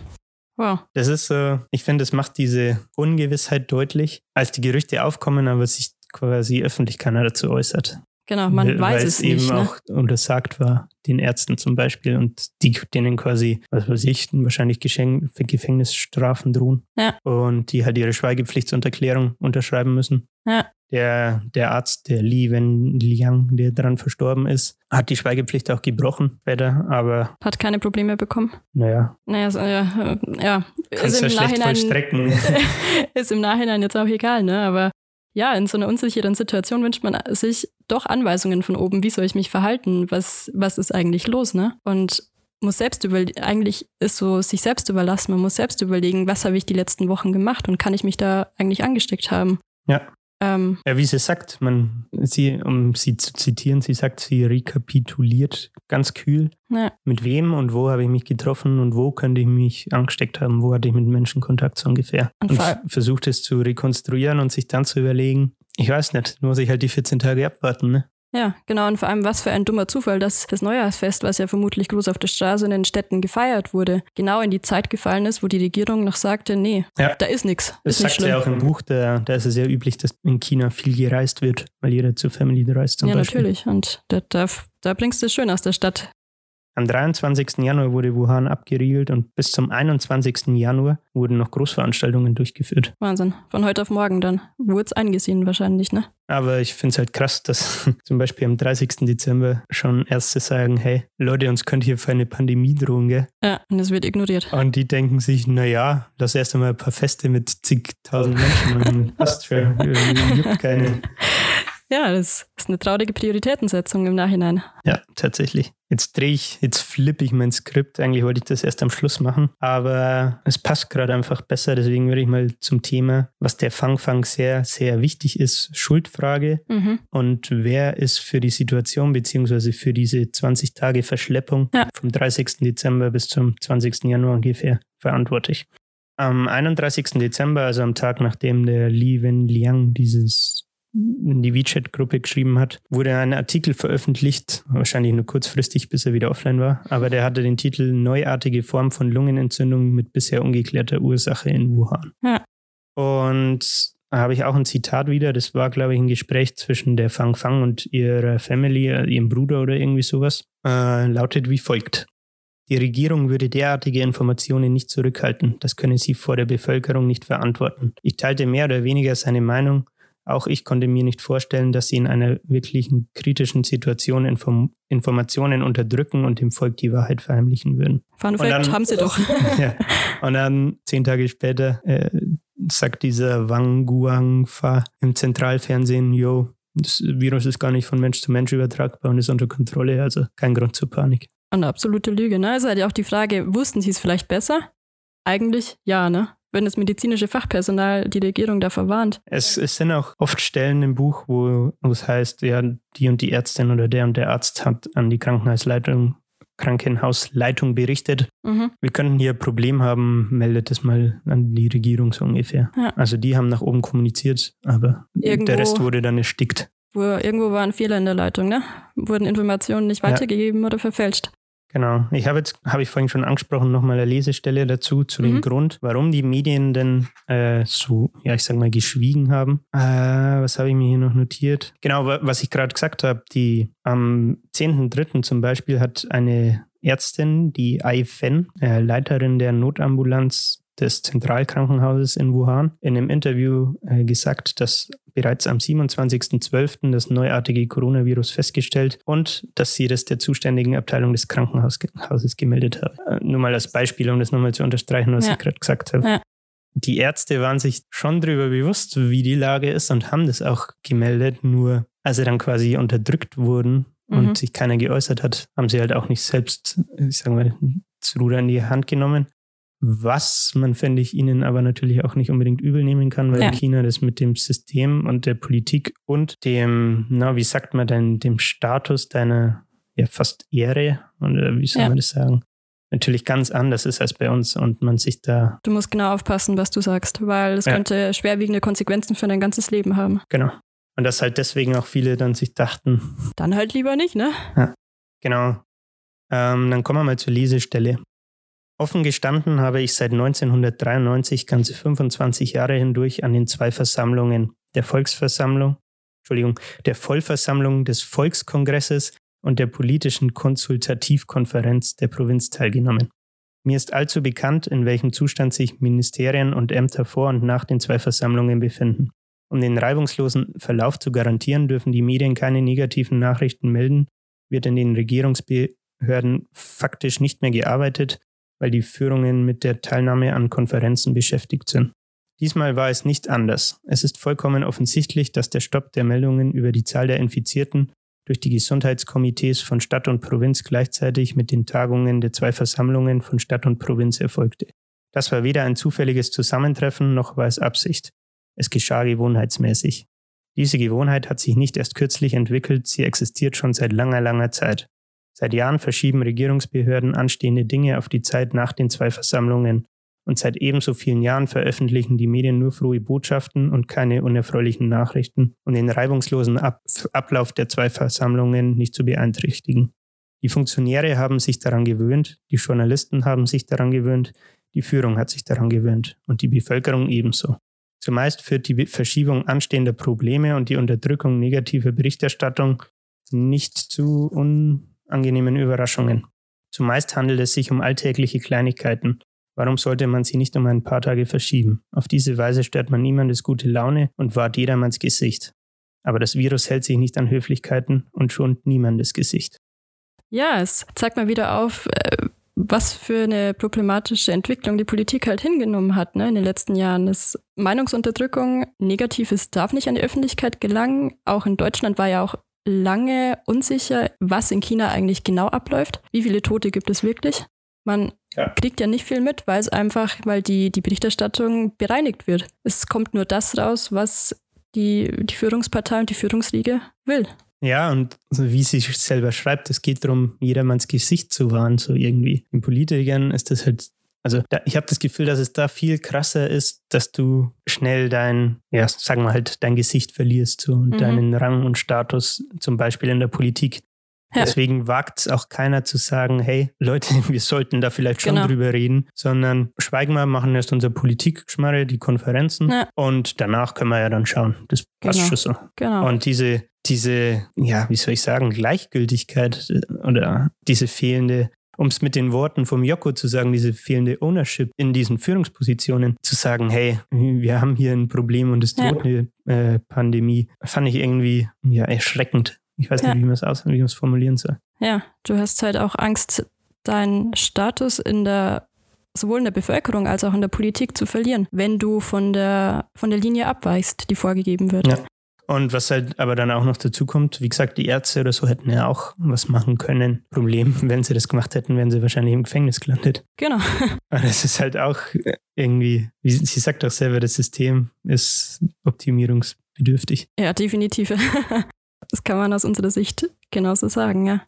Wow. Das ist so, ich finde, es macht diese Ungewissheit deutlich, als die Gerüchte aufkommen, aber sich quasi öffentlich keiner dazu äußert. Genau, man weil, weiß es nicht. Weil es eben ne? auch untersagt war, den Ärzten zum Beispiel und die denen quasi, was weiß ich, wahrscheinlich Geschenk, Gefängnisstrafen drohen. Ja. Und die halt ihre Schweigepflichtsunterklärung unterschreiben müssen. Ja. Der, der Arzt, der Li Wen Liang, der daran verstorben ist, hat die Schweigepflicht auch gebrochen später, aber. Hat keine Probleme bekommen. Naja. Naja, so, ja, ja. Kannst ist im Nachhinein. ist im Nachhinein jetzt auch egal, ne? Aber ja, in so einer unsicheren Situation wünscht man sich doch Anweisungen von oben, wie soll ich mich verhalten, was, was ist eigentlich los, ne? Und muss selbst überlegen, eigentlich ist so sich selbst überlassen, man muss selbst überlegen, was habe ich die letzten Wochen gemacht und kann ich mich da eigentlich angesteckt haben. Ja. Ähm, ja, wie sie sagt, man, sie, um sie zu zitieren, sie sagt, sie rekapituliert ganz kühl, ja. mit wem und wo habe ich mich getroffen und wo könnte ich mich angesteckt haben, wo hatte ich mit Menschen Kontakt so ungefähr. Und, und versucht es zu rekonstruieren und sich dann zu überlegen, ich weiß nicht, muss ich halt die 14 Tage abwarten, ne? Ja, genau. Und vor allem, was für ein dummer Zufall, dass das Neujahrsfest, was ja vermutlich groß auf der Straße in den Städten gefeiert wurde, genau in die Zeit gefallen ist, wo die Regierung noch sagte, nee, ja. da ist nichts. Das sagt sie ja auch im Buch, da, da ist es sehr üblich, dass in China viel gereist wird, weil jeder zur Family reist zum ja, Beispiel. Ja, natürlich. Und da, da, da bringst du es schön aus der Stadt. Am 23. Januar wurde Wuhan abgeriegelt und bis zum 21. Januar wurden noch Großveranstaltungen durchgeführt. Wahnsinn. Von heute auf morgen dann. Wurde es eingesehen wahrscheinlich, ne? Aber ich finde es halt krass, dass zum Beispiel am 30. Dezember schon Ärzte sagen, hey, Leute, uns könnte hier für eine Pandemie drohen, gell? Ja, und es wird ignoriert. Und die denken sich, naja, lass erst einmal ein paar Feste mit zigtausend Menschen machen. Passt schon. Juckt keine. Ja, das ist eine traurige Prioritätensetzung im Nachhinein. Ja, tatsächlich. Jetzt drehe ich, jetzt flippe ich mein Skript. Eigentlich wollte ich das erst am Schluss machen, aber es passt gerade einfach besser. Deswegen würde ich mal zum Thema, was der Fangfang sehr, sehr wichtig ist, Schuldfrage. Mhm. Und wer ist für die Situation beziehungsweise für diese 20 Tage Verschleppung ja. vom 30. Dezember bis zum 20. Januar ungefähr verantwortlich? Am 31. Dezember, also am Tag, nachdem der Li Wenliang dieses in die WeChat-Gruppe geschrieben hat, wurde ein Artikel veröffentlicht, wahrscheinlich nur kurzfristig, bis er wieder offline war, aber der hatte den Titel Neuartige Form von Lungenentzündung mit bisher ungeklärter Ursache in Wuhan. Ja. Und da habe ich auch ein Zitat wieder, das war, glaube ich, ein Gespräch zwischen der Fang Fang und ihrer Family, äh, ihrem Bruder oder irgendwie sowas, äh, lautet wie folgt. Die Regierung würde derartige Informationen nicht zurückhalten. Das könne sie vor der Bevölkerung nicht verantworten. Ich teilte mehr oder weniger seine Meinung. Auch ich konnte mir nicht vorstellen, dass sie in einer wirklichen kritischen Situation Inform Informationen unterdrücken und dem Volk die Wahrheit verheimlichen würden. Fun Fact, haben sie doch. ja. Und dann zehn Tage später äh, sagt dieser Wang Guangfa im Zentralfernsehen, yo, das Virus ist gar nicht von Mensch zu Mensch übertragbar und ist unter Kontrolle, also kein Grund zur Panik. Eine absolute Lüge, ne? Also hat ja auch die Frage, wussten sie es vielleicht besser? Eigentlich ja, ne? Wenn das medizinische Fachpersonal die Regierung davor warnt. Es, es sind auch oft Stellen im Buch, wo, wo es heißt, ja, die und die Ärztin oder der und der Arzt hat an die Krankenhausleitung Krankenhausleitung berichtet. Mhm. Wir könnten hier ein Problem haben, meldet es mal an die Regierung so ungefähr. Ja. Also die haben nach oben kommuniziert, aber Irgendwo der Rest wurde dann erstickt. Wo, irgendwo war ein Fehler in der Leitung, ne? Wurden Informationen nicht weitergegeben ja. oder verfälscht. Genau. Ich habe jetzt, habe ich vorhin schon angesprochen, nochmal eine Lesestelle dazu, zu mhm. dem Grund, warum die Medien denn äh, so, ja, ich sag mal, geschwiegen haben. Äh, was habe ich mir hier noch notiert? Genau, was ich gerade gesagt habe, die am 10.3. zum Beispiel hat eine Ärztin, die Ai Fen, äh, Leiterin der Notambulanz des Zentralkrankenhauses in Wuhan in einem Interview äh, gesagt, dass bereits am 27.12. das neuartige Coronavirus festgestellt und dass sie das der zuständigen Abteilung des Krankenhauses gemeldet hat. Äh, nur mal als Beispiel, um das nochmal zu unterstreichen, was ja. ich gerade gesagt habe. Ja. Die Ärzte waren sich schon darüber bewusst, wie die Lage ist und haben das auch gemeldet, nur als sie dann quasi unterdrückt wurden und mhm. sich keiner geäußert hat, haben sie halt auch nicht selbst, ich sag mal, das Ruder in die Hand genommen was man, finde ich, ihnen aber natürlich auch nicht unbedingt übel nehmen kann, weil ja. China das mit dem System und der Politik und dem, na, wie sagt man denn, dem Status deiner, ja, fast Ehre, oder wie soll ja. man das sagen, natürlich ganz anders ist als bei uns und man sich da. Du musst genau aufpassen, was du sagst, weil es ja. könnte schwerwiegende Konsequenzen für dein ganzes Leben haben. Genau. Und dass halt deswegen auch viele dann sich dachten. Dann halt lieber nicht, ne? Ja, genau. Ähm, dann kommen wir mal zur Lesestelle. Offen gestanden habe ich seit 1993 ganze 25 Jahre hindurch an den zwei Versammlungen der Volksversammlung, Entschuldigung, der Vollversammlung des Volkskongresses und der politischen Konsultativkonferenz der Provinz teilgenommen. Mir ist allzu bekannt, in welchem Zustand sich Ministerien und Ämter vor und nach den zwei Versammlungen befinden. Um den reibungslosen Verlauf zu garantieren, dürfen die Medien keine negativen Nachrichten melden, wird in den Regierungsbehörden faktisch nicht mehr gearbeitet, weil die Führungen mit der Teilnahme an Konferenzen beschäftigt sind. Diesmal war es nicht anders. Es ist vollkommen offensichtlich, dass der Stopp der Meldungen über die Zahl der Infizierten durch die Gesundheitskomitees von Stadt und Provinz gleichzeitig mit den Tagungen der zwei Versammlungen von Stadt und Provinz erfolgte. Das war weder ein zufälliges Zusammentreffen noch war es Absicht. Es geschah gewohnheitsmäßig. Diese Gewohnheit hat sich nicht erst kürzlich entwickelt, sie existiert schon seit langer, langer Zeit. Seit Jahren verschieben Regierungsbehörden anstehende Dinge auf die Zeit nach den zwei Versammlungen. Und seit ebenso vielen Jahren veröffentlichen die Medien nur frohe Botschaften und keine unerfreulichen Nachrichten, um den reibungslosen Ab Ablauf der zwei Versammlungen nicht zu beeinträchtigen. Die Funktionäre haben sich daran gewöhnt, die Journalisten haben sich daran gewöhnt, die Führung hat sich daran gewöhnt und die Bevölkerung ebenso. Zumeist führt die Verschiebung anstehender Probleme und die Unterdrückung negativer Berichterstattung nicht zu un angenehmen Überraschungen. Zumeist handelt es sich um alltägliche Kleinigkeiten. Warum sollte man sie nicht um ein paar Tage verschieben? Auf diese Weise stört man niemandes gute Laune und wahrt jedermanns Gesicht. Aber das Virus hält sich nicht an Höflichkeiten und schont niemandes Gesicht. Ja, es zeigt mal wieder auf, äh, was für eine problematische Entwicklung die Politik halt hingenommen hat ne, in den letzten Jahren. Das Meinungsunterdrückung, Negatives darf nicht an die Öffentlichkeit gelangen. Auch in Deutschland war ja auch lange unsicher, was in China eigentlich genau abläuft. Wie viele Tote gibt es wirklich? Man ja. kriegt ja nicht viel mit, weil es einfach, weil die, die Berichterstattung bereinigt wird. Es kommt nur das raus, was die, die Führungspartei und die Führungsriege will. Ja, und wie sie selber schreibt, es geht darum, jedermanns Gesicht zu wahren, so irgendwie. In Politikern ist das halt Also da, ich habe das Gefühl, dass es da viel krasser ist, dass du schnell dein, ja, sagen wir halt, dein Gesicht verlierst so, und Mhm. deinen Rang und Status, zum Beispiel in der Politik. Ja. Deswegen wagt es auch keiner zu sagen, hey Leute, wir sollten da vielleicht schon Genau. drüber reden, sondern schweigen wir, machen erst unser Politikgeschmarre, die Konferenzen Ja. und danach können wir ja dann schauen. Das passt Genau. schon so. Genau. Und diese, diese, ja, wie soll ich sagen, Gleichgültigkeit äh, oder diese fehlende, um es mit den Worten vom Joko zu sagen, diese fehlende Ownership in diesen Führungspositionen, zu sagen, hey, wir haben hier ein Problem und es Ja. droht eine äh, Pandemie, fand ich irgendwie ja, erschreckend. Ich weiß Ja. nicht, wie man es aus, wie man es formulieren soll. Ja, du hast halt auch Angst, deinen Status in der sowohl in der Bevölkerung als auch in der Politik zu verlieren, wenn du von der von der Linie abweichst, die vorgegeben wird. Ja. Und was halt aber dann auch noch dazu kommt, wie gesagt, die Ärzte oder so hätten ja auch was machen können. Problem, wenn sie das gemacht hätten, wären sie wahrscheinlich im Gefängnis gelandet. Genau. Aber das ist halt auch irgendwie, wie sie sie sagt auch selber, das System ist optimierungsbedürftig. Ja, definitiv. Das kann man aus unserer Sicht genauso sagen, ja.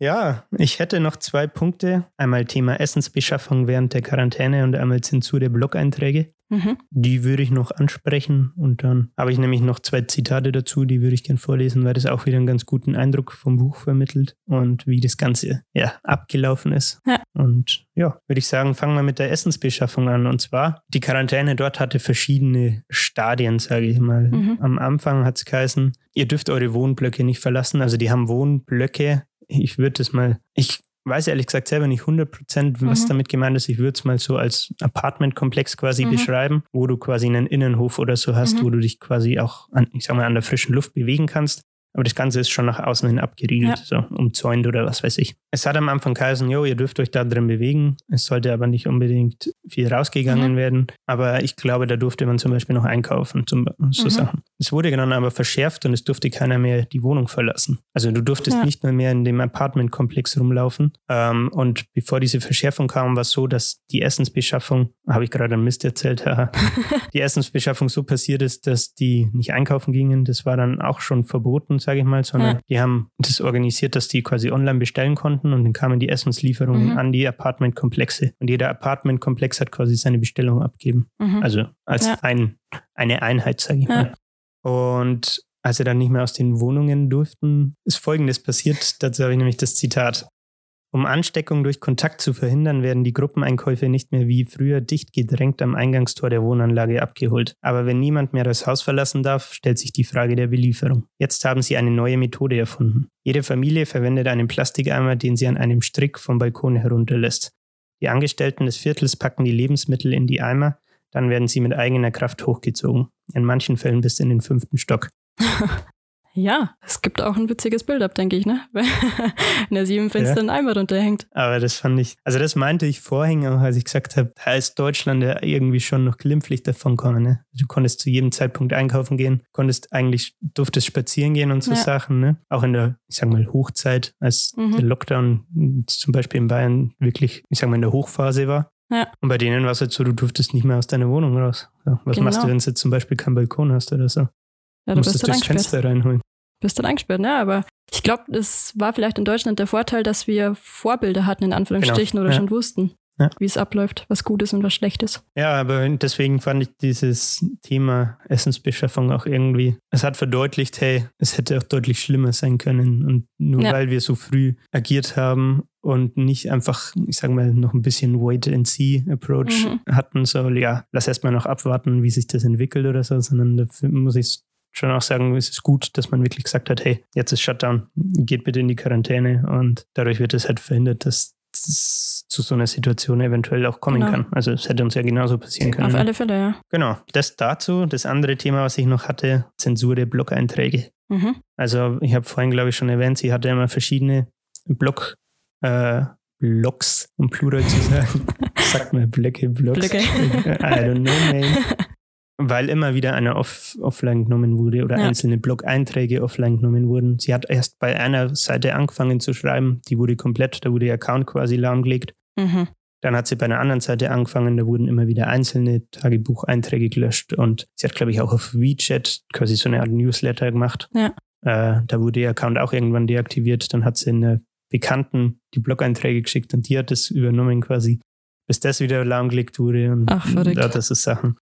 Ja, ich hätte noch zwei Punkte. Einmal Thema Essensbeschaffung während der Quarantäne und einmal Zensur der Blog-Einträge. Mhm. Die würde ich noch ansprechen und dann habe ich nämlich noch zwei Zitate dazu, die würde ich gern vorlesen, weil das auch wieder einen ganz guten Eindruck vom Buch vermittelt und wie das Ganze ja abgelaufen ist. Ja. Und ja, würde ich sagen, fangen wir mit der Essensbeschaffung an. Und zwar, die Quarantäne dort hatte verschiedene Stadien, sage ich mal. Mhm. Am Anfang hat es geheißen, ihr dürft eure Wohnblöcke nicht verlassen. Also die haben Wohnblöcke. Ich würde es mal, ich weiß ehrlich gesagt selber nicht 100 Prozent, was Mhm. damit gemeint ist. Ich würde es mal so als Apartmentkomplex quasi Mhm. beschreiben, wo du quasi einen Innenhof oder so hast, Mhm. wo du dich quasi auch, an, ich sag mal, an der frischen Luft bewegen kannst. Aber das Ganze ist schon nach außen hin abgeriegelt, so umzäunt oder was weiß ich. Es hat am Anfang geheißen, jo, ihr dürft euch da drin bewegen. Es sollte aber nicht unbedingt viel rausgegangen Mhm. werden. Aber ich glaube, da durfte man zum Beispiel noch einkaufen, zum, so Mhm. Sachen. Es wurde dann aber verschärft und es durfte keiner mehr die Wohnung verlassen. Also du durftest Ja. nicht mehr, mehr in dem Apartmentkomplex rumlaufen. Ähm, und bevor diese Verschärfung kam, war es so, dass die Essensbeschaffung, habe ich gerade einen Mist erzählt, die Essensbeschaffung so passiert ist, dass die nicht einkaufen gingen. Das war dann auch schon verboten, sage ich mal, sondern Ja. die haben das organisiert, dass die quasi online bestellen konnten und dann kamen die Essenslieferungen Mhm. an die Apartmentkomplexe. Und jeder Apartmentkomplex hat quasi seine Bestellung abgegeben. Mhm. Also als Ja. ein, eine Einheit, sage ich mal. Und als sie dann nicht mehr aus den Wohnungen durften, ist Folgendes passiert. Dazu habe ich nämlich das Zitat. Um Ansteckung durch Kontakt zu verhindern, werden die Gruppeneinkäufe nicht mehr wie früher dicht gedrängt am Eingangstor der Wohnanlage abgeholt. Aber wenn niemand mehr das Haus verlassen darf, stellt sich die Frage der Belieferung. Jetzt haben sie eine neue Methode erfunden. Jede Familie verwendet einen Plastikeimer, den sie an einem Strick vom Balkon herunterlässt. Die Angestellten des Viertels packen die Lebensmittel in die Eimer, dann werden sie mit eigener Kraft hochgezogen. In manchen Fällen bis in den fünften Stock. Ja, es gibt auch ein witziges Bild ab, denke ich, ne? Wenn er sieben Fenster einen Eimer runterhängt. Aber das fand ich, also das meinte ich vorhin auch, als ich gesagt habe, da ist Deutschland ja irgendwie schon noch glimpflich davon kommen. Ne? Du konntest zu jedem Zeitpunkt einkaufen gehen, konntest eigentlich, durftest spazieren gehen und so Ja. Sachen. Ne? Auch in der, ich sag mal, Hochzeit, als Mhm. der Lockdown zum Beispiel in Bayern wirklich, ich sag mal, in der Hochphase war. Ja. Und bei denen war es halt so, du durftest nicht mehr aus deiner Wohnung raus. So, was Genau. machst du, wenn du jetzt zum Beispiel keinen Balkon hast oder so? Ja, du bist musstest dann durchs eingesperrt. Fenster reinholen. Bist dann eingesperrt, ne? Aber ich glaube, es war vielleicht in Deutschland der Vorteil, dass wir Vorbilder hatten, in Anführungsstrichen, oder ja. schon wussten, Ja. wie es abläuft, was gut ist und was schlecht ist. Ja, aber deswegen fand ich dieses Thema Essensbeschaffung auch irgendwie, es hat verdeutlicht, hey, es hätte auch deutlich schlimmer sein können. Und nur Ja. weil wir so früh agiert haben und nicht einfach, ich sage mal, noch ein bisschen Wait-and-See-Approach Mhm. hatten, so, ja, lass erstmal noch abwarten, wie sich das entwickelt oder so, sondern dafür muss ich schon auch sagen, es ist gut, dass man wirklich gesagt hat, hey, jetzt ist Shutdown, geht bitte in die Quarantäne und dadurch wird es halt verhindert, dass es zu so einer Situation eventuell auch kommen Genau. kann. Also es hätte uns ja genauso passieren können. Auf ne? alle Fälle, ja. Genau, das dazu. Das andere Thema, was ich noch hatte, Zensur der Blog-Einträge. Mhm. Also ich habe vorhin, glaube ich, schon erwähnt, sie hatte immer verschiedene Blog, äh, Blogs, um Plural zu sagen. Sag mal Blöcke, Blogs. Blöcke. I don't know, man. Weil immer wieder eine off offline genommen wurde oder Ja. einzelne Blog-Einträge offline genommen wurden. Sie hat erst bei einer Seite angefangen zu schreiben, die wurde komplett, da wurde ihr Account quasi lahmgelegt. Mhm. Dann hat sie bei einer anderen Seite angefangen, da wurden immer wieder einzelne Tagebucheinträge gelöscht und sie hat, glaube ich, auch auf WeChat quasi so eine Art Newsletter gemacht. Ja. Äh, da wurde ihr Account auch irgendwann deaktiviert. Dann hat sie einer Bekannten die Blog-Einträge geschickt und die hat das übernommen quasi. bis das wieder lahmgelegt wurde. Und Ach, verrückt. Das ist Sachen.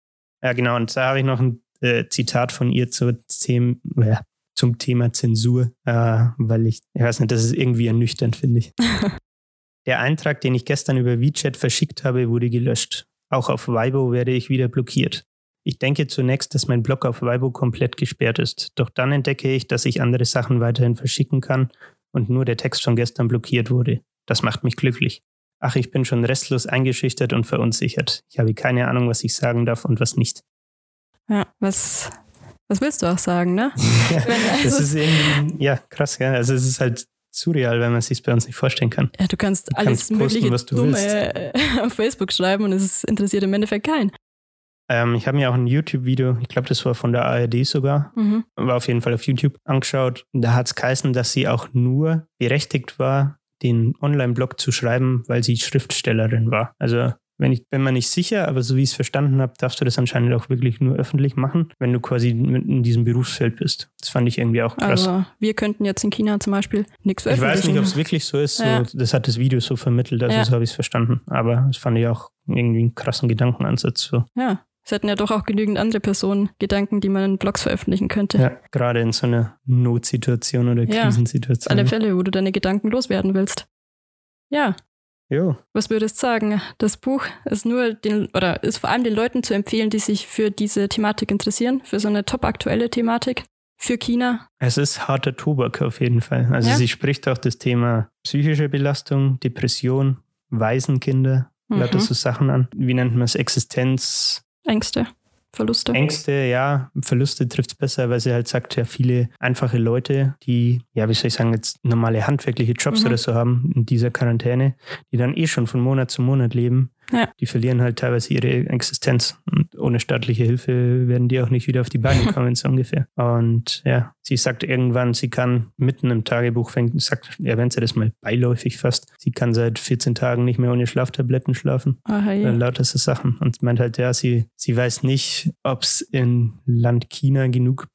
Ja, genau. Und da habe ich noch ein äh, Zitat von ihr zu Thema, äh, zum Thema Zensur, äh, weil ich, ich weiß nicht, das ist irgendwie ernüchternd, finde ich. Der Eintrag, den ich gestern über WeChat verschickt habe, wurde gelöscht. Auch auf Weibo werde ich wieder blockiert. Ich denke zunächst, dass mein Blog auf Weibo komplett gesperrt ist. Doch dann entdecke ich, dass ich andere Sachen weiterhin verschicken kann und nur der Text von gestern blockiert wurde. Das macht mich glücklich. Ach, ich bin schon restlos eingeschüchtert und verunsichert. Ich habe keine Ahnung, was ich sagen darf und was nicht. Ja, was, was willst du auch sagen, ne? Ja, Wenn- das also- ist irgendwie, ja, krass, gell? Also es ist halt surreal, wenn man es sich bei uns nicht vorstellen kann. Ja, du kannst Du alles kannst posten, mögliche was du Dumme willst. äh, auf Facebook schreiben und es interessiert im Endeffekt keinen. Ähm, ich habe mir auch ein YouTube-Video, ich glaube, das war von der ARD sogar, Mhm. war auf jeden Fall auf YouTube angeschaut. Da hat es geheißen, dass sie auch nur berechtigt war, den Online-Blog zu schreiben, weil sie Schriftstellerin war. Also wenn ich bin mir nicht sicher, aber so wie ich es verstanden habe, darfst du das anscheinend auch wirklich nur öffentlich machen, wenn du quasi in diesem Berufsfeld bist. Das fand ich irgendwie auch krass. Also wir könnten jetzt in China zum Beispiel nichts ich weiß nicht, ob es wirklich so ist. So, Ja. Das hat das Video so vermittelt, also Ja. so habe ich es verstanden. Aber das fand ich auch irgendwie einen krassen Gedankenansatz. So. ja, es hätten ja doch auch genügend andere Personen Gedanken, die man in Blogs veröffentlichen könnte. Ja, gerade in so einer Notsituation oder Ja, Krisensituation. Alle Fälle, wo du deine Gedanken loswerden willst. Ja, Jo, was würdest du sagen? Das Buch ist nur den oder ist vor allem den Leuten zu empfehlen, die sich für diese Thematik interessieren, für so eine top aktuelle Thematik, für China. es ist harter Tobak auf jeden Fall. Also Ja. sie spricht auch das Thema psychische Belastung, Depression, Waisenkinder, lauter Mhm. so Sachen an. Wie nennt man es? Existenz, Ängste, Verluste. Ängste, ja, Verluste trifft es besser, weil sie halt sagt, ja, viele einfache Leute, die, ja, wie soll ich sagen, jetzt normale handwerkliche Jobs Mhm. oder so haben in dieser Quarantäne, die dann eh schon von Monat zu Monat leben, Ja. die verlieren halt teilweise ihre Existenz. Und ohne staatliche Hilfe werden die auch nicht wieder auf die Beine kommen, so ungefähr. Und ja, sie sagt irgendwann, sie kann mitten im Tagebuch, fängt, sagt, erwähnt sie das mal beiläufig fast, sie kann seit 14 Tagen nicht mehr ohne Schlaftabletten schlafen. Ah, hey. Äh, lauter so Sachen. Und meint halt, ja, sie, sie weiß nicht, ob es in Land China genug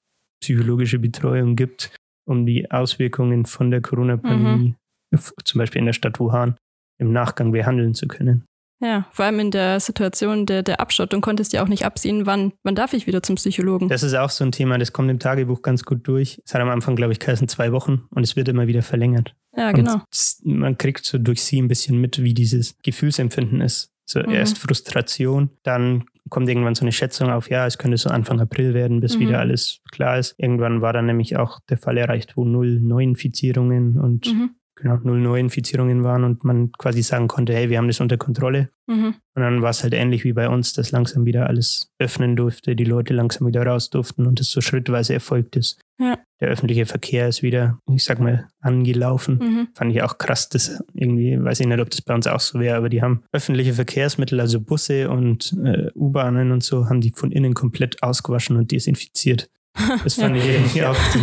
psychologische Betreuung gibt, um die Auswirkungen von der Corona-Pandemie, f- zum Beispiel in der Stadt Wuhan, im Nachgang behandeln zu können. Ja, vor allem in der Situation der, der Abschottung konntest du ja auch nicht absehen, wann, wann darf ich wieder zum Psychologen. Das ist auch so ein Thema, das kommt im Tagebuch ganz gut durch. Es hat am Anfang, glaube ich, geheißen zwei Wochen und es wird immer wieder verlängert. ja, genau. Und man kriegt so durch sie ein bisschen mit, wie dieses Gefühlsempfinden ist. So Mhm. erst Frustration, dann kommt irgendwann so eine Schätzung auf, ja, es könnte so Anfang April werden, bis Mhm. wieder alles klar ist. Irgendwann war dann nämlich auch der Fall erreicht, wo null Neuinfizierungen und Mhm. Genau null Neuinfizierungen waren und man quasi sagen konnte, hey, wir haben das unter Kontrolle. Mhm. Und dann war es halt ähnlich wie bei uns, dass langsam wieder alles öffnen durfte, die Leute langsam wieder raus durften und es so schrittweise erfolgt ist. Ja. Der öffentliche Verkehr ist wieder, ich sag mal, angelaufen. Mhm. Fand ich auch krass, das irgendwie, weiß ich nicht, ob das bei uns auch so wäre, aber die haben öffentliche Verkehrsmittel, also Busse und äh, U-Bahnen und so, haben die von innen komplett ausgewaschen und desinfiziert. Das fand Ja. ich irgendwie auch, so,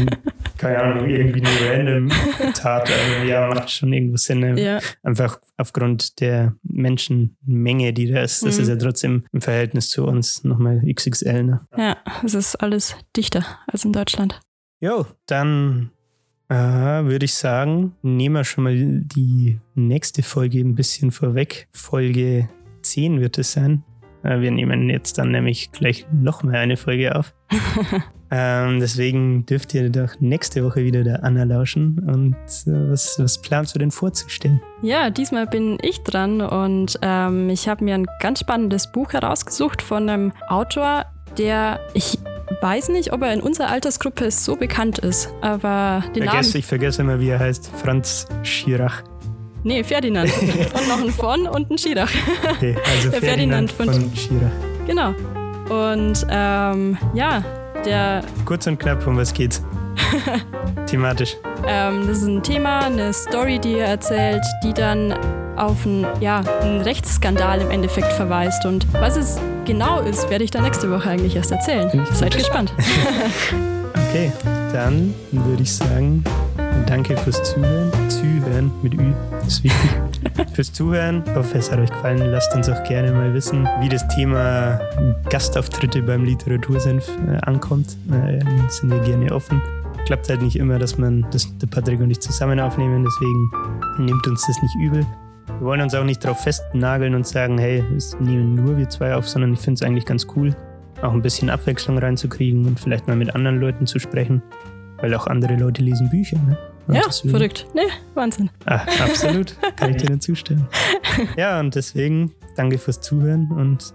keine Ahnung, irgendwie eine random Tat, aber ja, macht schon irgendwo Sinn. ne? Ja, Einfach aufgrund der Menschenmenge, die da ist. Das Mhm. ist ja trotzdem im Verhältnis zu uns nochmal XXL. Ne? ja, es ist alles dichter als in Deutschland. Jo, dann äh, würde ich sagen, nehmen wir schon mal die nächste Folge ein bisschen vorweg. Folge 10 wird es sein. Äh, wir nehmen jetzt dann nämlich gleich nochmal eine Folge auf. ähm, deswegen dürft ihr doch nächste Woche wieder der Anna lauschen. Und äh, was, was planst du denn vorzustellen? Ja, diesmal bin ich dran und ähm, ich habe mir ein ganz spannendes Buch herausgesucht von einem Autor, der ich weiß nicht, ob er in unserer Altersgruppe so bekannt ist, aber den Vergess, Namen. ich vergesse immer, wie er heißt. Franz Schirach. Nee, Ferdinand. und noch ein von und ein Schirach. Okay, also Ferdinand, Ferdinand von- von Schirach. genau. Und ähm, ja, der Kurz und knapp, um was geht's? Thematisch. Ähm, das ist ein Thema, eine Story, die er erzählt, die dann auf einen, ja, einen Rechtsskandal im Endeffekt verweist. Und was es genau ist, werde ich dann nächste Woche eigentlich erst erzählen. Seid gespannt. Okay, dann würde ich sagen, danke fürs Zuhören. Zuhören mit Ü, ist wichtig. Fürs Zuhören. Ich hoffe, es hat euch gefallen. Lasst uns auch gerne mal wissen, wie das Thema Gastauftritte beim Literatursenf äh, ankommt. Äh, sind wir gerne offen. Klappt halt nicht immer, dass man das, der Patrick und ich zusammen aufnehmen, deswegen nehmt uns das nicht übel. wir wollen uns auch nicht darauf festnageln und sagen, hey, es nehmen nur wir zwei auf, sondern ich finde es eigentlich ganz cool, auch ein bisschen Abwechslung reinzukriegen und vielleicht mal mit anderen Leuten zu sprechen, weil auch andere Leute lesen Bücher, ne? Und Ja, deswegen- verrückt. Nee, Wahnsinn. Ah, absolut, kann ich dir nur zustimmen. Ja, und deswegen danke fürs Zuhören und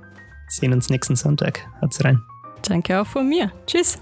sehen uns nächsten Sonntag. Haut's rein. Danke auch von mir. Tschüss.